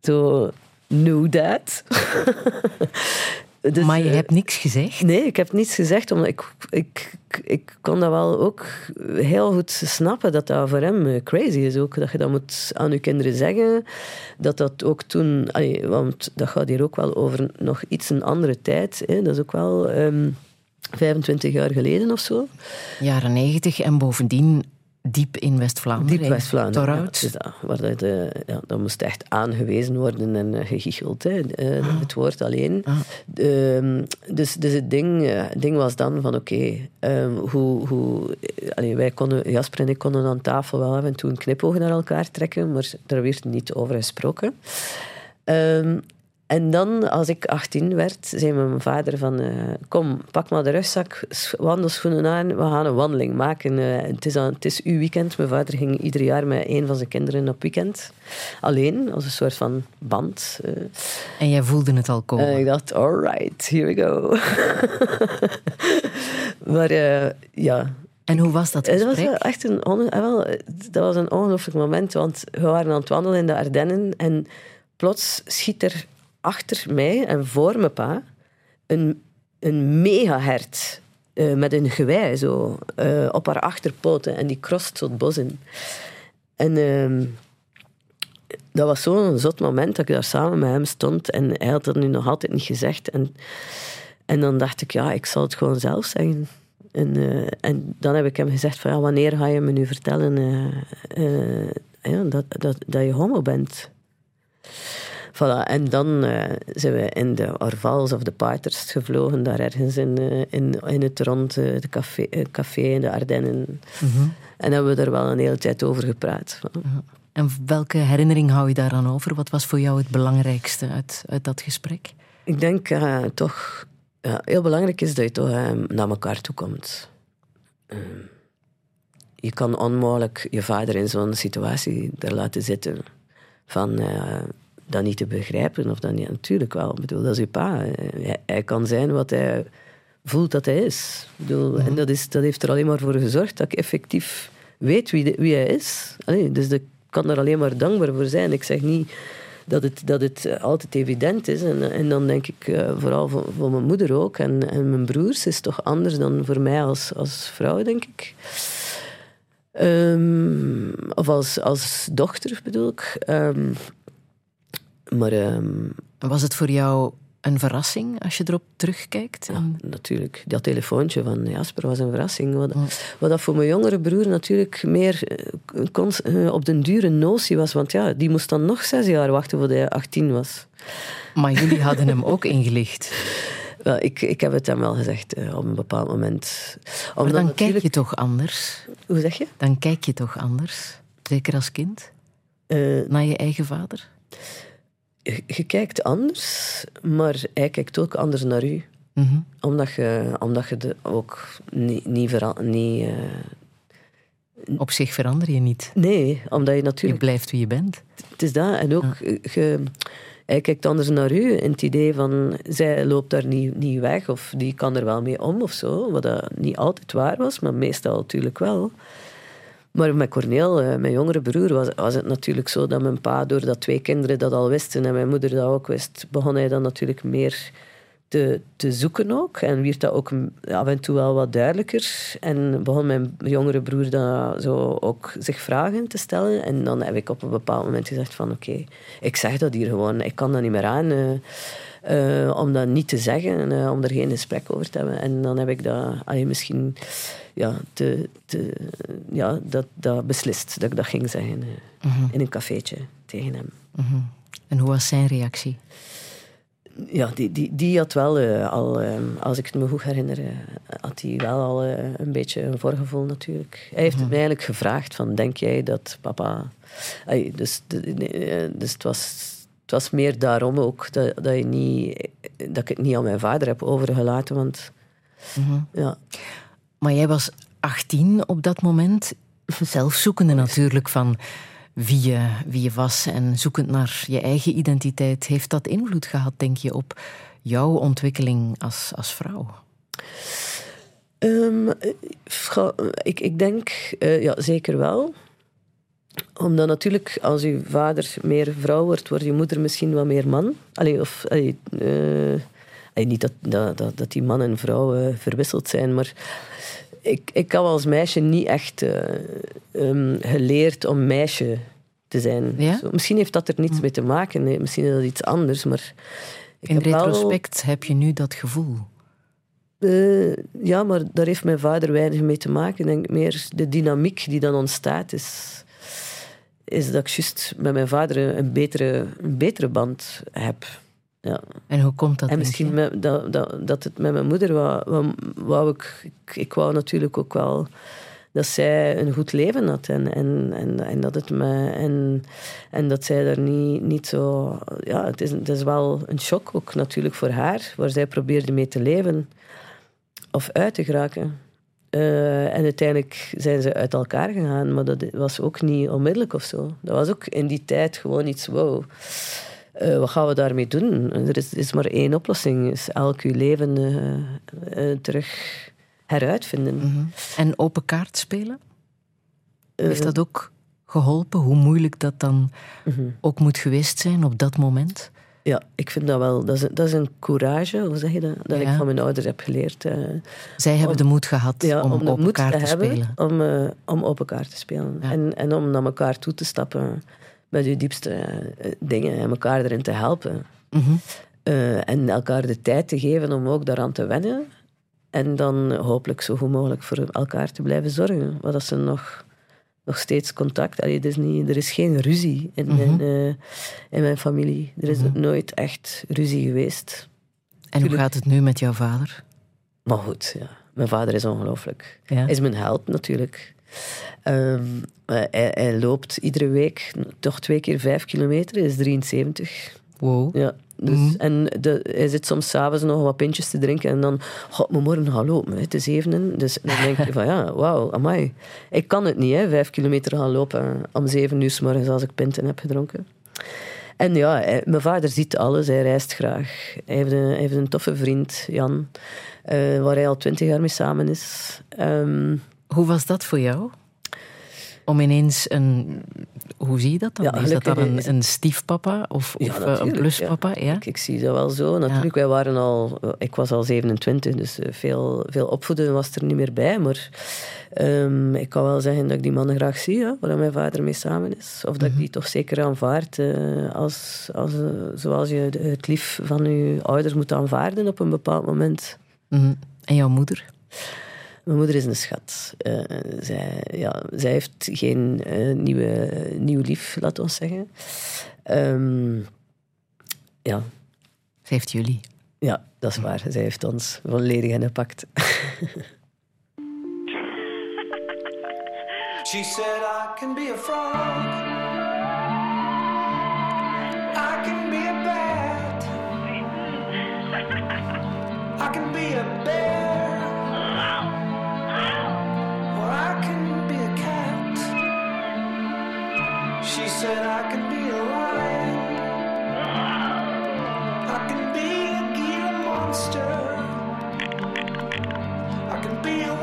Zo, knew that. (laughs) Dus, maar je uh, hebt niks gezegd? Nee, ik heb niets gezegd. Omdat ik, ik, ik kon dat wel ook heel goed snappen dat dat voor hem crazy is. Ook dat je dat moet aan je kinderen zeggen. Dat dat ook toen... Allee, want dat gaat hier ook wel over nog iets een andere tijd. Hè. Dat is ook wel um, 25 jaar geleden of zo. Jaren 90 en bovendien diep in West-Vlaanderen. Diep West-Vlaanderen, ja, dus dat, waar dat, de, ja, dat moest echt aangewezen worden en uh, gegicheld, hè, uh, ah. het woord alleen. Ah. Uh, dus, dus het ding, ding was dan van oké, okay, um, hoe, hoe, allee, wij konden, Jasper en ik konden aan tafel wel af en toe een knipoog naar elkaar trekken, maar daar werd niet over gesproken. Um, En dan, als ik 18 werd, zei mijn vader van... eh, kom, pak maar de rugzak, wandelschoenen aan, we gaan een wandeling maken. Eh, het, is aan, het is uw weekend. Mijn vader ging ieder jaar met een van zijn kinderen op weekend. Alleen, als een soort van band. eh. En jij voelde het al komen. En ik dacht, alright, here we go. (laughs) maar ja, en hoe was dat het was gesprek? wel echt een, eh, wel, dat was een ongelooflijk moment, want we waren aan het wandelen in de Ardennen en plots schiet er achter mij en voor mijn pa een, een megahert eh, met een gewei zo, eh, op haar achterpoten en die krost zo het bos in. En ehm, dat was zo'n zot moment dat ik daar samen met hem stond en hij had dat nu nog altijd niet gezegd. En, en dan dacht ik, ja, ik zal het gewoon zelf zeggen. En, eh, en dan heb ik hem gezegd van, ja, wanneer ga je me nu vertellen ja, dat, dat, dat je homo bent? Voilà, en dan eh, zijn we in de Orvals of de Paiters gevlogen, daar ergens in, eh, in, in het rond, eh, het café, café in de Ardennen. En hebben we er wel een hele tijd over gepraat. En welke herinnering hou je daaraan over? Wat was voor jou het belangrijkste uit, uit dat gesprek? Ik denk toch, ja, heel belangrijk is dat je toch eh, naar elkaar toe komt. Eh, je kan onmogelijk je vader in zo'n situatie er laten zitten van dat niet te begrijpen. Of dat niet, natuurlijk wel. Ik bedoel, dat is je pa. Hij, hij kan zijn wat hij voelt dat hij is. Ik bedoel, En dat, is, dat heeft er alleen maar voor gezorgd dat ik effectief weet wie, de- wie hij is. Allee, dus ik kan er alleen maar dankbaar voor zijn. Ik zeg niet dat het, dat het altijd evident is. En, en dan denk ik, eh, vooral voor, voor mijn moeder ook en, en mijn broers, is het toch anders dan voor mij als, als vrouw, denk ik. Ehm, of als, als dochter bedoel ik. Ehm, maar ehm, Was het voor jou een verrassing als je erop terugkijkt? En- natuurlijk, dat telefoontje van Jasper was een verrassing. Wat, wat dat voor mijn jongere broer natuurlijk meer eh, eh, op den dure notie was. Want ja, die moest dan nog zes jaar wachten voordat hij 18 was. Maar jullie hadden hem ook ingelicht. (laughs) Wel, ik, ik heb het hem wel gezegd eh, op een bepaald moment. Maar dan natuurlijk- kijk je toch anders? Hoe zeg je? Dan kijk je toch anders? Zeker als kind? Naar je eigen vader? Je, je kijkt anders, maar hij kijkt ook anders naar u. Mhm. Omdat je, omdat je de, ook niet... niet, niet eh, Op zich verander je niet. nee, omdat je Je natuurlijk... blijft wie je bent. Het is dat. En ook, je, hij kijkt anders naar u. In het idee van, zij loopt daar niet, niet weg. Of die kan er wel mee om of zo. Wat dat niet altijd waar was, maar meestal natuurlijk wel. Maar met Corneel, eh, mijn jongere broer, was, was het natuurlijk zo dat mijn pa, doordat twee kinderen dat al wisten en mijn moeder dat ook wist, begon hij dan natuurlijk meer te, te zoeken ook. En werd dat ook af en toe wel wat duidelijker. En begon mijn jongere broer dan zo ook zich vragen te stellen. En dan heb ik op een bepaald moment gezegd van oké, ik zeg dat hier gewoon. Ik kan dat niet meer aan. Eh, om dat niet te zeggen en eh, om er geen gesprek over te hebben. En dan heb ik dat allee, misschien ja, te, te, ja, dat, dat beslist, dat ik dat ging zeggen eh, in een cafeetje tegen hem. Mhm. En hoe was zijn reactie? Ja, die, die, die had wel al, eh, als ik het me goed herinner, had hij wel al een beetje een voorgevoel natuurlijk. Hij heeft mij eigenlijk gevraagd van, denk jij dat papa... Dus de- nee, dus het, was, het was meer daarom ook dat, dat, je niet, dat ik het niet aan mijn vader heb overgelaten, want ja, Maar jij was 18 op dat moment. Zelf zoekende natuurlijk van wie je, wie je was en zoekend naar je eigen identiteit. Heeft dat invloed gehad, denk je, op jouw ontwikkeling als, als vrouw? Ehm, eh, ik, ik denk, eh, ja, zeker wel. Omdat natuurlijk, als je vader meer vrouw wordt, wordt je moeder misschien wat meer man. Allee, of, allee, eh, allee, niet dat, dat, dat, die man en vrouw eh, verwisseld zijn, maar ik, ik had als meisje niet echt eh, ehm, geleerd om meisje te zijn. Ja? Zo, misschien heeft dat er niets mee te maken, nee, misschien is dat iets anders, maar... In heb wel- retrospect heb je nu dat gevoel. ja, maar daar heeft mijn vader weinig mee te maken. Ik denk meer de dynamiek die dan ontstaat is, is dat ik juist met mijn vader een betere, een betere band heb. Ja. En hoe komt dat? En misschien met, dat, dat, dat het met mijn moeder wou, wou, wou ik, ik... Ik wou natuurlijk ook wel dat zij een goed leven had. En, en, en, en dat, het me, en, en dat zij er niet, niet zo... Ja, het is, het is wel een shock ook natuurlijk voor haar, waar zij probeerde mee te leven of uit te geraken. Eh, en uiteindelijk zijn ze uit elkaar gegaan, maar dat was ook niet onmiddellijk of zo. Dat was ook in die tijd gewoon iets, wow, eh, wat gaan we daarmee doen? Er is, is maar één oplossing, is elk uw leven eh, terug heruitvinden. Mhm. En open kaart spelen? Heeft dat ook geholpen? Hoe moeilijk dat dan mhm. ook moet geweest zijn op dat moment? Ja, ik vind dat wel. Dat is, dat is een courage, hoe zeg je dat? Dat Ja. ik van mijn ouders heb geleerd. eh, Zij hebben de moed gehad ja, om, om, open moed kaart te spelen. om, eh, om open kaart te spelen. Ja. En, en om naar elkaar toe te stappen met je diepste eh, dingen en elkaar erin te helpen. Mhm. Eh, en elkaar de tijd te geven om ook daaraan te wennen. En dan hopelijk zo goed mogelijk voor elkaar te blijven zorgen. Want dat ze nog, nog steeds contact... Allee, er, is niet, er is geen ruzie in, Mhm. mijn, eh, in mijn familie. Er is nooit echt ruzie geweest. En hoe gaat het nu met jouw vader? Maar goed, ja. Mijn vader is ongelooflijk. Ja. Hij is mijn held natuurlijk. Ehm, eh, hij, hij loopt iedere week toch twee keer vijf kilometer. Hij is 73. Wow. Ja, dus, Mhm. En de, hij zit soms s'avonds nog wat pintjes te drinken en dan, god, maar morgen gaan lopen, hè, het is zevenen. Dus dan denk je van, (laughs) ja, wauw, amai. Ik kan het niet, hè, vijf kilometer gaan lopen om zeven uur 's morgens als ik pinten heb gedronken. En ja, hij- mijn vader ziet alles, hij reist graag. Hij heeft een, hij heeft een toffe vriend, Jan, eh, waar hij al twintig jaar mee samen is. Ehm, Hoe was dat voor jou? Om ineens een... Hoe zie je dat dan? Ja, is dat dan een, een stiefpapa of, of eh, een pluspapa? Ja. Ik, ik zie dat wel zo. Natuurlijk, wij waren al... Ik was al 27, dus eh, veel, veel opvoeden was er niet meer bij. Maar ehm, ik kan wel zeggen dat ik die mannen graag zie, hè, waar mijn vader mee samen is. Of dat ik die toch zeker aanvaard eh, als, als, zoals je het lief van je ouders moet aanvaarden op een bepaald moment. Mhm. En jouw moeder? Mijn moeder is een schat. Eh, zij, ja, zij heeft geen eh, nieuwe, nieuw lief, laten we zeggen. Ehm, ja, Ze heeft jullie. Ja, dat is waar. Zij heeft ons volledig ingepakt. (laughs) She said, I can be a frog. I can be a bat. I can be a bear. I can be a cat. She said, I can be a lion. I can be a Gila monster. I can be a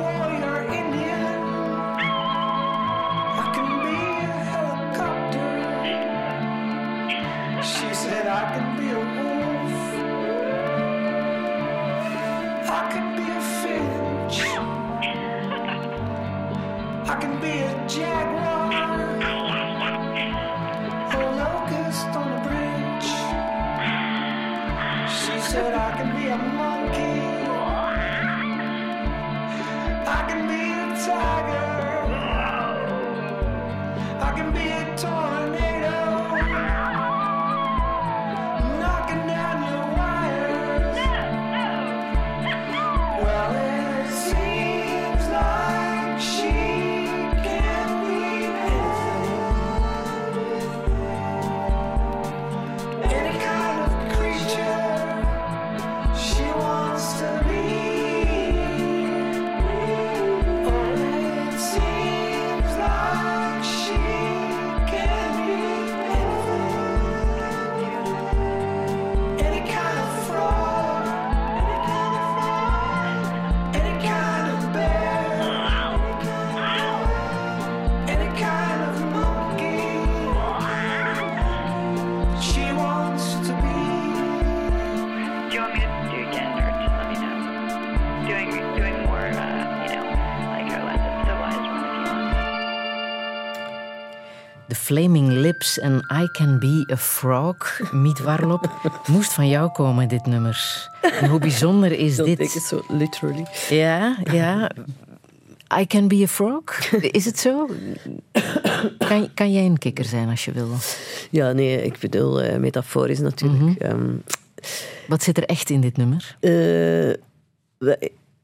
Flaming Lips en I Can Be a Frog, Miet Warlop, (laughs) moest van jou komen, dit nummer. En hoe bijzonder is Dat dit? denk ik zo, literally. Ja, ja. I Can Be a Frog? Is het zo? Kan, kan jij een kikker zijn als je wil? Ja, nee, ik bedoel eh, metaforisch natuurlijk. Ehm, Wat zit er echt in dit nummer? Eh,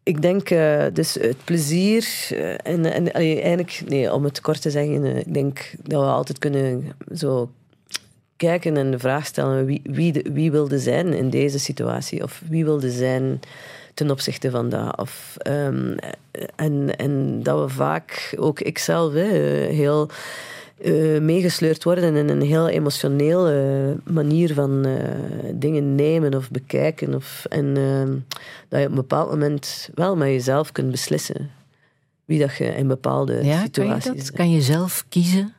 ik denk eh, dus het plezier eh, en, en eigenlijk, nee, om het kort te zeggen, eh, ik denk dat we altijd kunnen zo kijken en de vraag stellen wie, wie, wie wilde zijn in deze situatie of wie wilde zijn ten opzichte van dat. Of, ehm, en, en dat we vaak, ook ikzelf, hè, heel eh, meegesleurd worden in een heel emotionele manier van eh, dingen nemen of bekijken. Of, en ehm, dat je op een bepaald moment wel met jezelf kunt beslissen wie dat je in bepaalde Ja, kan je situaties... dat? Kan je zelf kiezen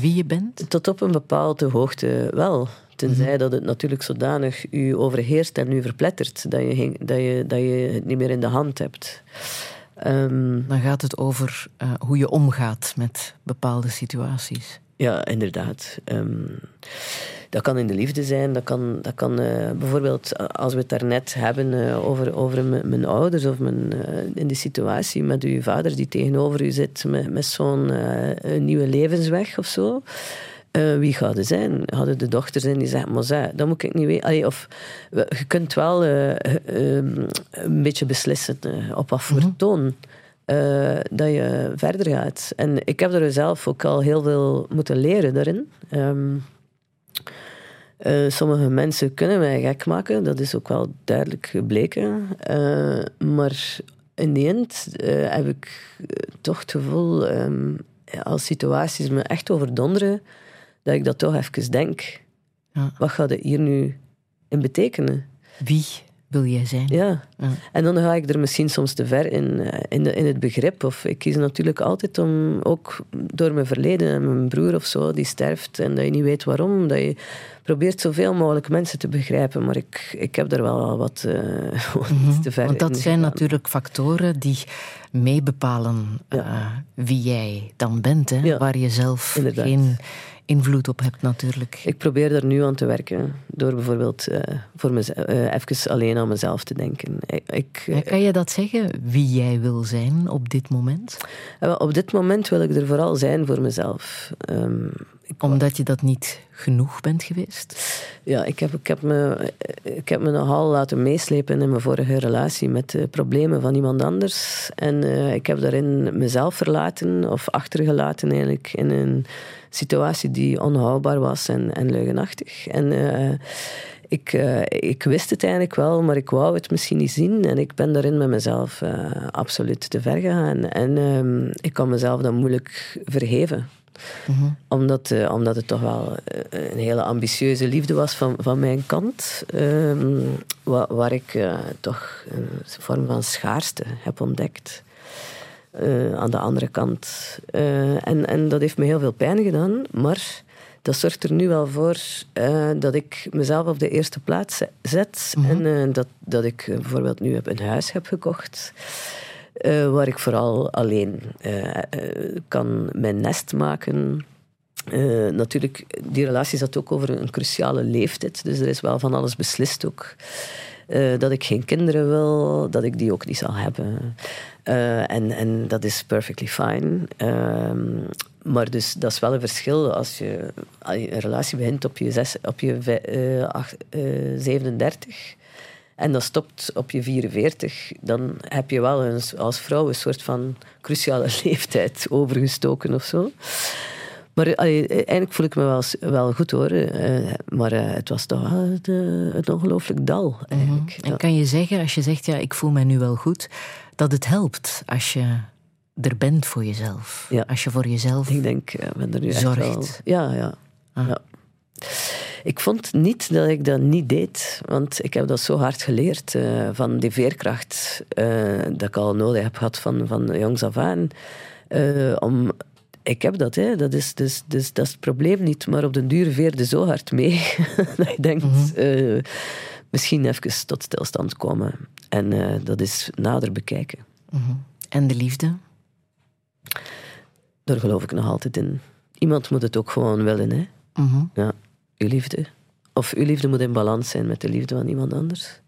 wie je bent? Tot op een bepaalde hoogte wel. Tenzij dat het natuurlijk zodanig u overheerst en u verplettert dat je, dat je, dat je het niet meer in de hand hebt. Ehm, Dan gaat het over eh, hoe je omgaat met bepaalde situaties. Ja, inderdaad. Ehm, dat kan in de liefde zijn. Dat kan, dat kan eh, bijvoorbeeld, als we het daarnet hebben eh, over, over mijn ouders of mijn, in de situatie met uw vader die tegenover u zit met, met zo'n nieuwe levensweg of zo. Eh, wie gaat het zijn? Hadden de dochter zijn die zeggen, maar zij, dat moet ik niet weten. Allee, of je kunt wel eh, eh, ehm, een beetje beslissen op wat voor toon eh, dat je verder gaat. En ik heb er zelf ook al heel veel moeten leren daarin. Ehm, eh, sommige mensen kunnen mij gek maken, dat is ook wel duidelijk gebleken. Maar in de end heb ik toch het gevoel, ehm, als situaties me echt overdonderen, dat ik dat toch even denk. Ja. Wat gaat het hier nu in betekenen? Wie wil jij zijn? Ja. Ja. En dan ga ik er misschien soms te ver in, eh, in, de- in het begrip. Of ik kies natuurlijk altijd om, ook door mijn verleden en mijn broer of zo, die sterft en dat je niet weet waarom, dat je probeert zoveel mogelijk mensen te begrijpen. Maar ik, ik heb er wel al wat, eh, (laughs) wat te ver Mhm. Want dat in zijn natuurlijk factoren die meebepalen eh, wie jij dan bent, hè? Waar je zelf inderdaad. geen invloed op hebt natuurlijk. Ik probeer er nu aan te werken. Door bijvoorbeeld eh, voor mezelf, eh, even alleen aan mezelf te denken. Ik, kan je dat zeggen, wie jij wil zijn op dit moment? eh, op dit moment wil ik er vooral zijn voor mezelf. Ehm, Omdat je dat niet genoeg bent geweest? Ja, ik heb, ik, heb me, ik heb me nogal laten meeslepen in mijn vorige relatie met de problemen van iemand anders. En ik heb daarin mezelf verlaten, of achtergelaten eigenlijk, in een situatie die onhoudbaar was en, en leugenachtig. En eh, ik, eh, ik wist het eigenlijk wel, maar ik wou het misschien niet zien. En ik ben daarin met mezelf eh, absoluut te ver gegaan. En ehm, ik kan mezelf dan moeilijk vergeven omdat, eh, omdat het toch wel een hele ambitieuze liefde was van, van mijn kant. ehm, wa- waar ik toch een vorm van schaarste heb ontdekt. Eh, aan de andere kant. Eh, en, en dat heeft me heel veel pijn gedaan. Maar dat zorgt er nu wel voor eh, dat ik mezelf op de eerste plaats ze- zet. En eh, dat, dat ik bijvoorbeeld nu heb een huis heb gekocht. waar ik vooral alleen kan mijn nest maken. Natuurlijk, die relatie zat ook over een cruciale leeftijd. Dus er is wel van alles beslist ook. Eh, dat ik geen kinderen wil, dat ik die ook niet zal hebben. Eh, en, en dat is perfectly fine. Ehm, maar dus, dat is wel een verschil als je, een relatie begint op je, zes, op je vij- eh, acht- eh, 37 en dat stopt op je 44, dan heb je wel als vrouw een soort van cruciale (laughs) leeftijd overgestoken of zo. Maar allee, eigenlijk voel ik me wel, wel goed hoor. Eh, maar eh, het was toch wel het, eh, het ongelooflijk dal eigenlijk. En kan je zeggen, als je zegt, ja, ik voel mij nu wel goed, dat het helpt als je er bent voor jezelf? Ja. Als je voor jezelf Ik denk, ik ben er nu echt Zorgt. wel... Ja, ja. Ah. ja. Ik vond niet dat ik dat niet deed, want ik heb dat zo hard geleerd eh, van die veerkracht eh, dat ik al nodig heb gehad van, van jongs af aan. Eh, om, ik heb dat, hè. Dat, is, dus, dus, dat is het probleem niet, maar op den duur veerde zo hard mee (laughs) dat je denkt, eh, misschien even tot stilstand komen. En eh, dat is nader bekijken. en de liefde? Daar geloof ik nog altijd in. Iemand moet het ook gewoon willen, hè. Mhm. Ja, uw liefde. Of uw liefde moet in balans zijn met de liefde van iemand anders.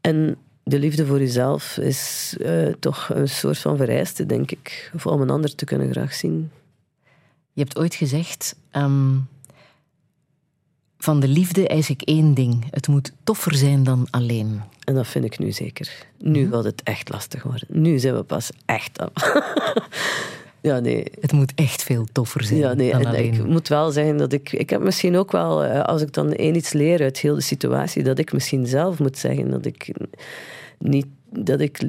En de liefde voor uzelf is eh, toch een soort van vereiste, denk ik. Of om een ander te kunnen graag zien. Je hebt ooit gezegd, ehm, Van de liefde eis ik één ding. Het moet toffer zijn dan alleen. En dat vind ik nu zeker. Nu gaat het echt lastig worden. Nu zijn we pas echt af. (laughs) ja, nee. Het moet echt veel toffer zijn Ja, nee. dan En alleen. ik moet wel zeggen dat ik... Ik heb misschien ook wel, eh, als ik dan één iets leer uit heel de situatie, dat ik misschien zelf moet zeggen dat ik niet... Dat ik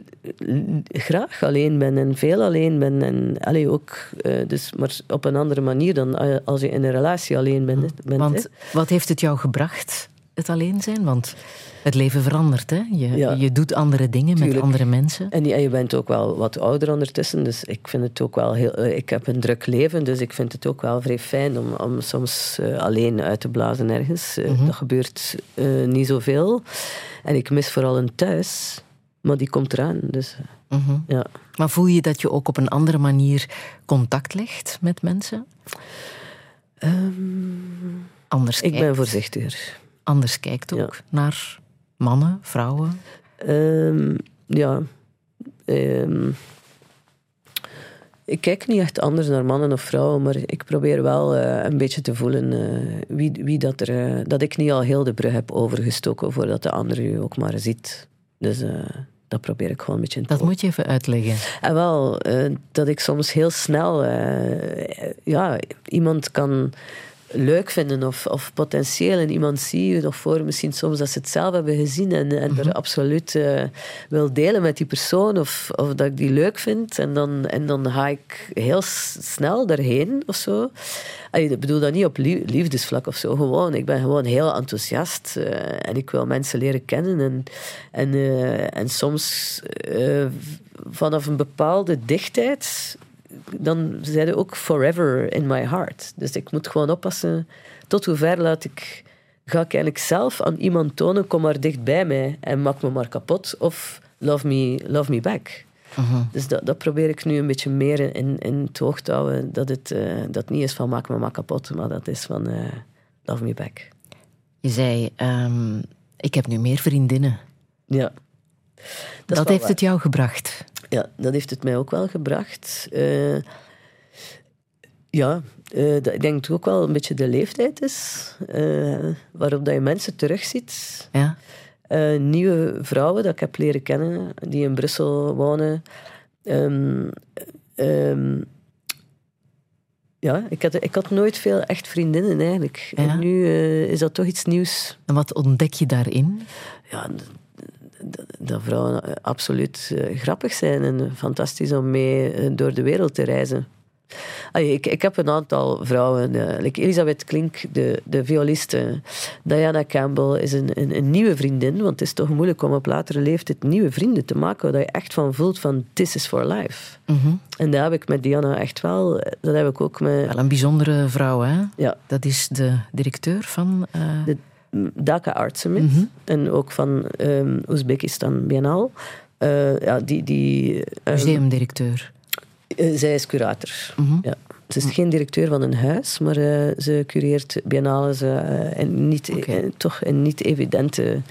graag alleen ben en veel alleen ben. En allee, ook, eh, dus, maar op een andere manier dan eh, als je in een relatie alleen bent. bent hè. Want wat heeft het jou gebracht, het alleen zijn? Want het leven verandert, hè? Je, Ja. je doet andere dingen met andere mensen. En ja, je bent ook wel wat ouder ondertussen, dus ik vind het ook wel heel... eh, Ik heb een druk leven, dus ik vind het ook wel vrij fijn om, om soms eh, alleen uit te blazen ergens. Eh, Dat gebeurt eh, niet zoveel. En ik mis vooral een thuis, maar die komt eraan. Dus Mhm. ja. Maar voel je dat je ook op een andere manier contact legt met mensen? Anders ik kijkt, ben voorzichtiger. Anders kijkt ook naar mannen, vrouwen. Ehm, ja. Ehm, ik kijk niet echt anders naar mannen of vrouwen, maar ik probeer wel eh, een beetje te voelen eh, wie, wie dat er... eh, dat ik niet al heel de brug heb overgestoken voordat de ander u ook maar ziet. Dus dat probeer ik gewoon een beetje in Dat moet je even uitleggen. en wel, dat ik soms heel snel ja, iemand kan leuk vinden of, of potentieel in iemand zie nog voor misschien soms dat ze het zelf hebben gezien en, en er absoluut eh, wil delen met die persoon of, of dat ik die leuk vind en dan, en dan ga ik heel snel daarheen of zo. Allee, Ik bedoel dat niet op lie- liefdesvlak of zo, gewoon. Ik ben gewoon heel enthousiast eh, en ik wil mensen leren kennen en, en, eh, en soms vanaf een bepaalde dichtheid dan zijn ze ook forever in my heart. Dus ik moet gewoon oppassen tot hoe ver laat ik... Ga ik eigenlijk zelf aan iemand tonen, kom maar dicht bij mij en maak me maar kapot. Of love me, love me back. Dus dat, dat probeer ik nu een beetje meer in, in het oog te houden. Dat het eh, dat niet is van maak me maar kapot, maar dat is van eh, love me back. Je zei, ehm, ik heb nu meer vriendinnen. Ja. Dat, heeft waar. het jou gebracht. Ja, dat heeft het mij ook wel gebracht. Eh, ja, eh, dat, ik denk dat het ook wel een beetje de leeftijd is eh, waarop dat je mensen terugziet. Ja? Nieuwe vrouwen dat ik heb leren kennen, die in Brussel wonen. Ehm, ehm, ja, ik had, ik had nooit veel echt vriendinnen eigenlijk. Ja? En nu is dat toch iets nieuws. En wat ontdek je daarin? Ja, dat vrouwen eh, absoluut eh, grappig zijn en fantastisch om mee eh, door de wereld te reizen. Allee, ik, ik heb een aantal vrouwen, like Elisabeth Klink, de, de violiste. Diana Campbell is een, een, een nieuwe vriendin, want het is toch moeilijk om op latere leeftijd nieuwe vrienden te maken, waar je echt van voelt van this is for life. Mhm. En dat heb ik met Diana echt wel, dat heb ik ook met Wel een bijzondere vrouw, hè? ja, Dat is de directeur van... de Dhaka Art Summit en ook van ehm Oezbekistan Biennale. Eh, ja, die, die, eh, museumdirecteur. Eh, zij is curator. Mhm. Ja. Ze is geen directeur van een huis, maar eh, ze cureert biennales en niet, eh, toch in niet evidente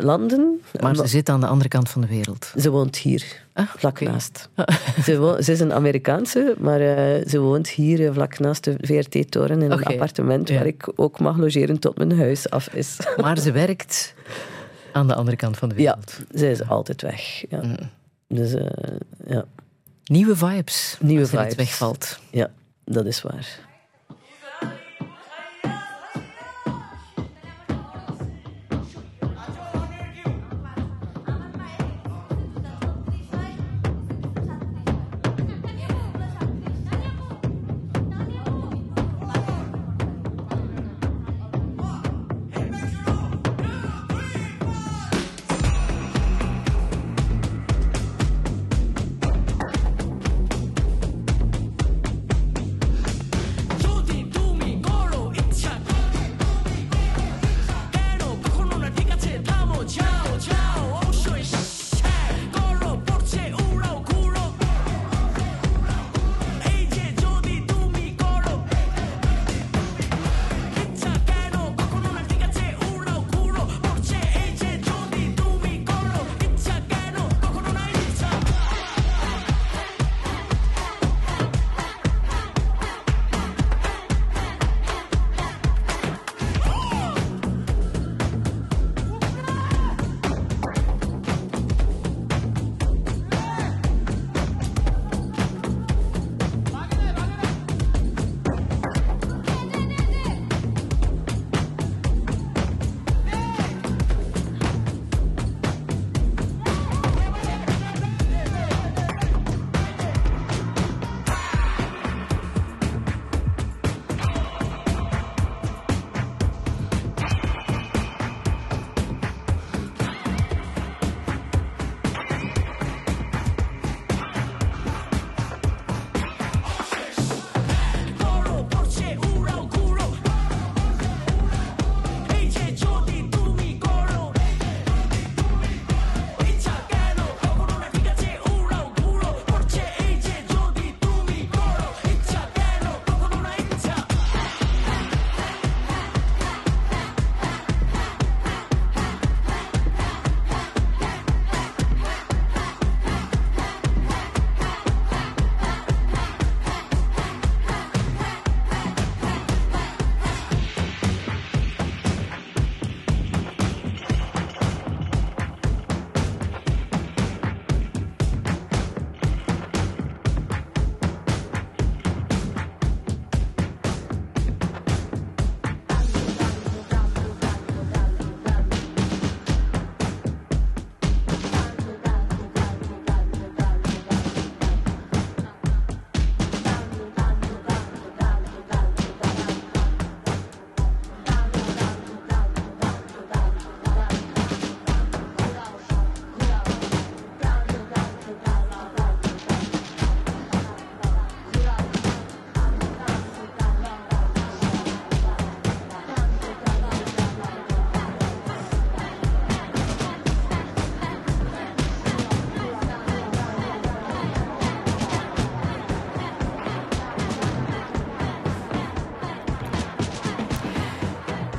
landen. Maar ze zit aan de andere kant van de wereld. Ze woont hier, Ah, vlak naast. (laughs) ze, wo- ze is een Amerikaanse, maar eh, ze woont hier eh, vlak naast de VRT-toren in een appartement Ja. waar ik ook mag logeren tot mijn huis af is. (laughs) Maar ze werkt aan de andere kant van de ja, wereld. zij is altijd weg. Ja. Mm. Dus eh, ja. Nieuwe vibes. Nieuwe als vibes. wegvalt. ja, dat is waar.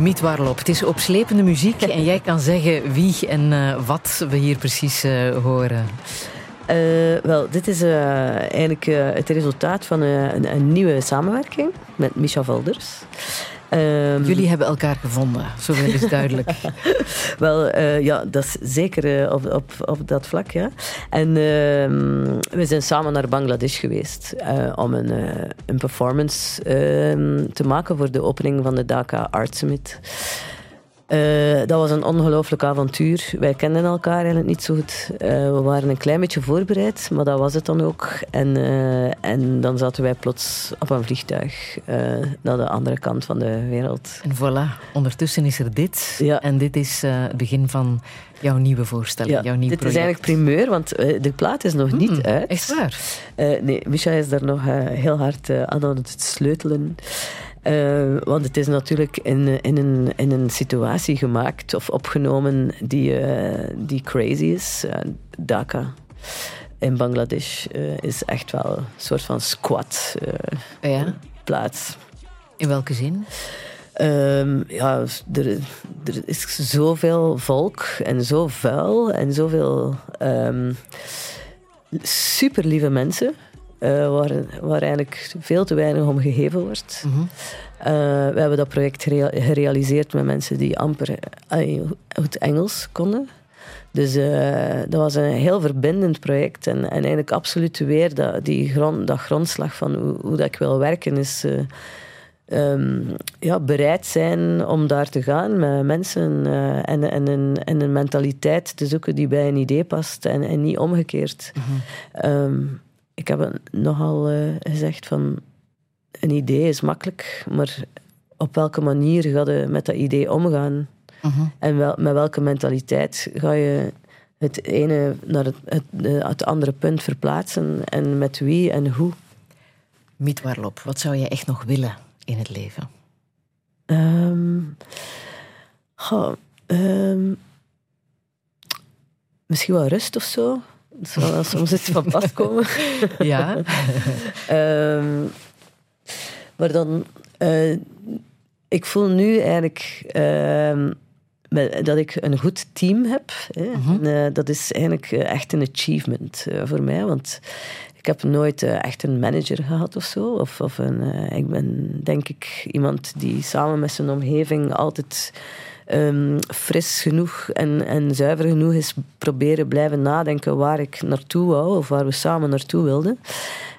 Het is opslepende muziek en jij kan zeggen wie en eh, wat we hier precies eh, horen. Eh, wel, dit is eigenlijk het resultaat van een, een nieuwe samenwerking met Micha Volders. Ehm, Jullie hebben elkaar gevonden, zoveel is duidelijk. (laughs) Wel, eh, ja, dat is zeker eh, op, op, op dat vlak, ja. En ehm, we zijn samen naar Bangladesh geweest eh, om een, een performance ehm, te maken voor de opening van de Dhaka Art Summit. Eh, dat was een ongelooflijk avontuur. Wij kenden elkaar eigenlijk niet zo goed. Eh, we waren een klein beetje voorbereid, maar dat was het dan ook. En, eh, en dan zaten wij plots op een vliegtuig naar de andere kant van de wereld. En voilà, ondertussen is er dit. Ja. En dit is het begin van jouw nieuwe voorstelling, jouw nieuw dit project. is eigenlijk primeur, want de plaat is nog niet Mm, uit. Echt waar? Nee, Micha is daar nog heel hard aan aan het sleutelen. Eh, want het is natuurlijk in, in, een, in een situatie gemaakt of opgenomen die, eh, die crazy is. Dhaka in Bangladesh eh, is echt wel een soort van squat Ja. plaats. In welke zin? Ehm, ja, er, er is zoveel volk en zo vuil en zoveel ehm super lieve mensen. Eh, waar, waar eigenlijk veel te weinig om gegeven wordt. Mhm. Eh, we hebben dat project gerea- gerealiseerd met mensen die amper eh, goed Engels konden. Dus dat was een heel verbindend project. En, en eigenlijk absoluut weer dat, die grond, dat grondslag van hoe, hoe dat ik wil werken is... eh, ehm, ja, bereid zijn om daar te gaan met mensen en, en, een, en een mentaliteit te zoeken die bij een idee past en, en niet omgekeerd. Ehm, ik heb nogal eh, gezegd van een idee is makkelijk, maar op welke manier ga je met dat idee omgaan? Mhm. En wel, met welke mentaliteit ga je het ene naar het, het, eh, het andere punt verplaatsen en met wie en hoe? Mietwarlop, wat zou je echt nog willen in het leven? Ehm, goh, ehm, misschien wel rust of zo. Soms iets van pas komen. (laughs) Ja? (laughs) Ehm, maar dan, eh, ik voel nu eigenlijk ehm, dat ik een goed team heb. Hè. En, eh, dat is eigenlijk eh, echt een achievement voor mij, want ik heb nooit echt een manager gehad of zo. Of, of een, ik ben denk ik iemand die samen met zijn omgeving altijd ehm, fris genoeg en, en zuiver genoeg is proberen blijven nadenken waar ik naartoe wou of waar we samen naartoe wilden.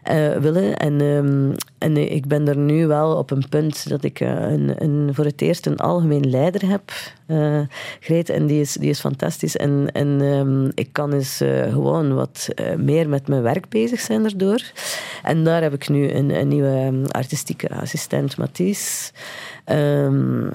eh, willen. En, ehm, en ik ben er nu wel op een punt dat ik eh, een, een, voor het eerst een algemeen leider heb gereden. En die is, die is fantastisch. En, en ehm, ik kan eens gewoon wat meer met mijn werk bezig zijn daardoor. En daar heb ik nu een, een nieuwe artistieke assistent, Mathies. Ehm,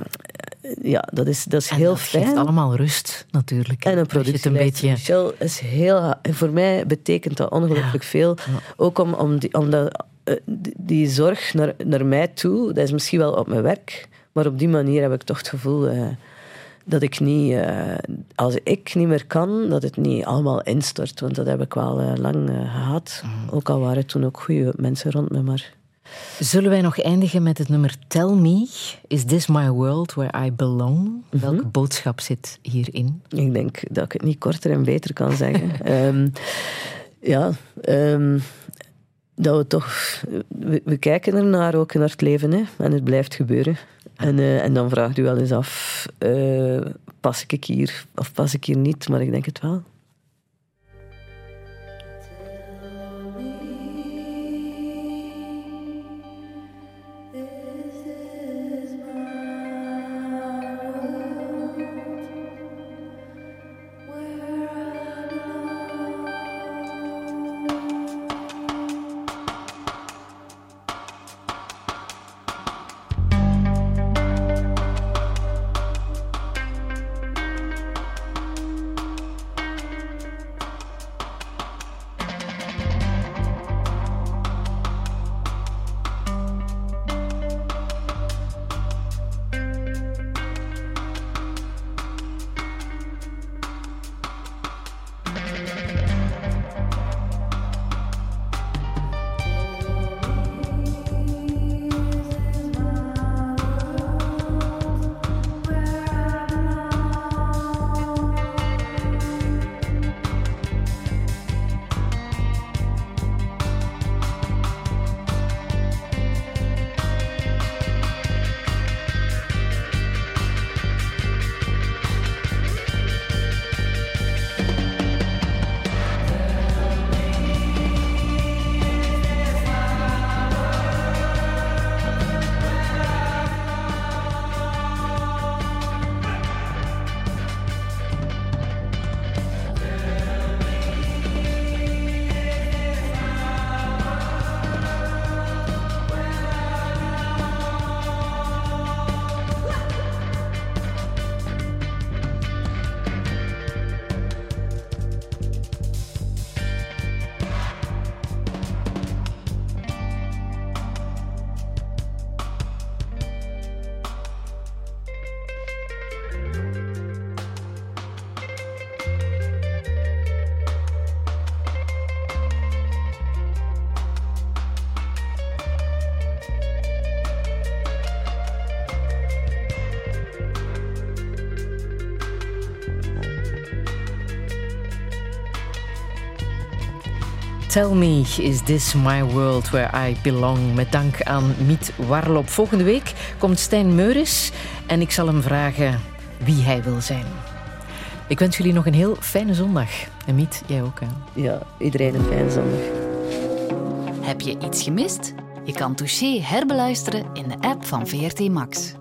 ja, dat is, dat is En heel dat fijn. geeft allemaal rust, natuurlijk. En een productie. een beetje... Michel is heel... Voor mij betekent dat ongelooflijk veel. Ook om, om, die, om dat, eh, die, die zorg naar, naar mij toe, dat is misschien wel op mijn werk, maar op die manier heb ik toch het gevoel eh, dat ik niet... eh, als ik niet meer kan, dat het niet allemaal instort. Want dat heb ik wel lang eh, gehad. Ook al waren toen ook goede mensen rond me, maar... Zullen wij nog eindigen met het nummer Tell Me, is this my world where I belong? Welke boodschap zit hierin? Ik denk dat ik het niet korter en beter kan zeggen. (laughs) Ehm, ja, ehm, dat we toch... We, we kijken ernaar ook naar het leven, hè, en het blijft gebeuren. En, eh, en dan vraagt u wel eens af, eh, pas ik hier of pas ik hier niet? Maar ik denk het wel. Tell me, is this my world where I belong? Met dank aan Miet Warlop. Volgende week komt Stijn Meuris en ik zal hem vragen wie hij wil zijn. Ik wens jullie nog een heel fijne zondag. En Miet, jij ook. Hè? Ja, iedereen een fijne zondag. Heb je iets gemist? Je kan Touché herbeluisteren in de app van VRT Max.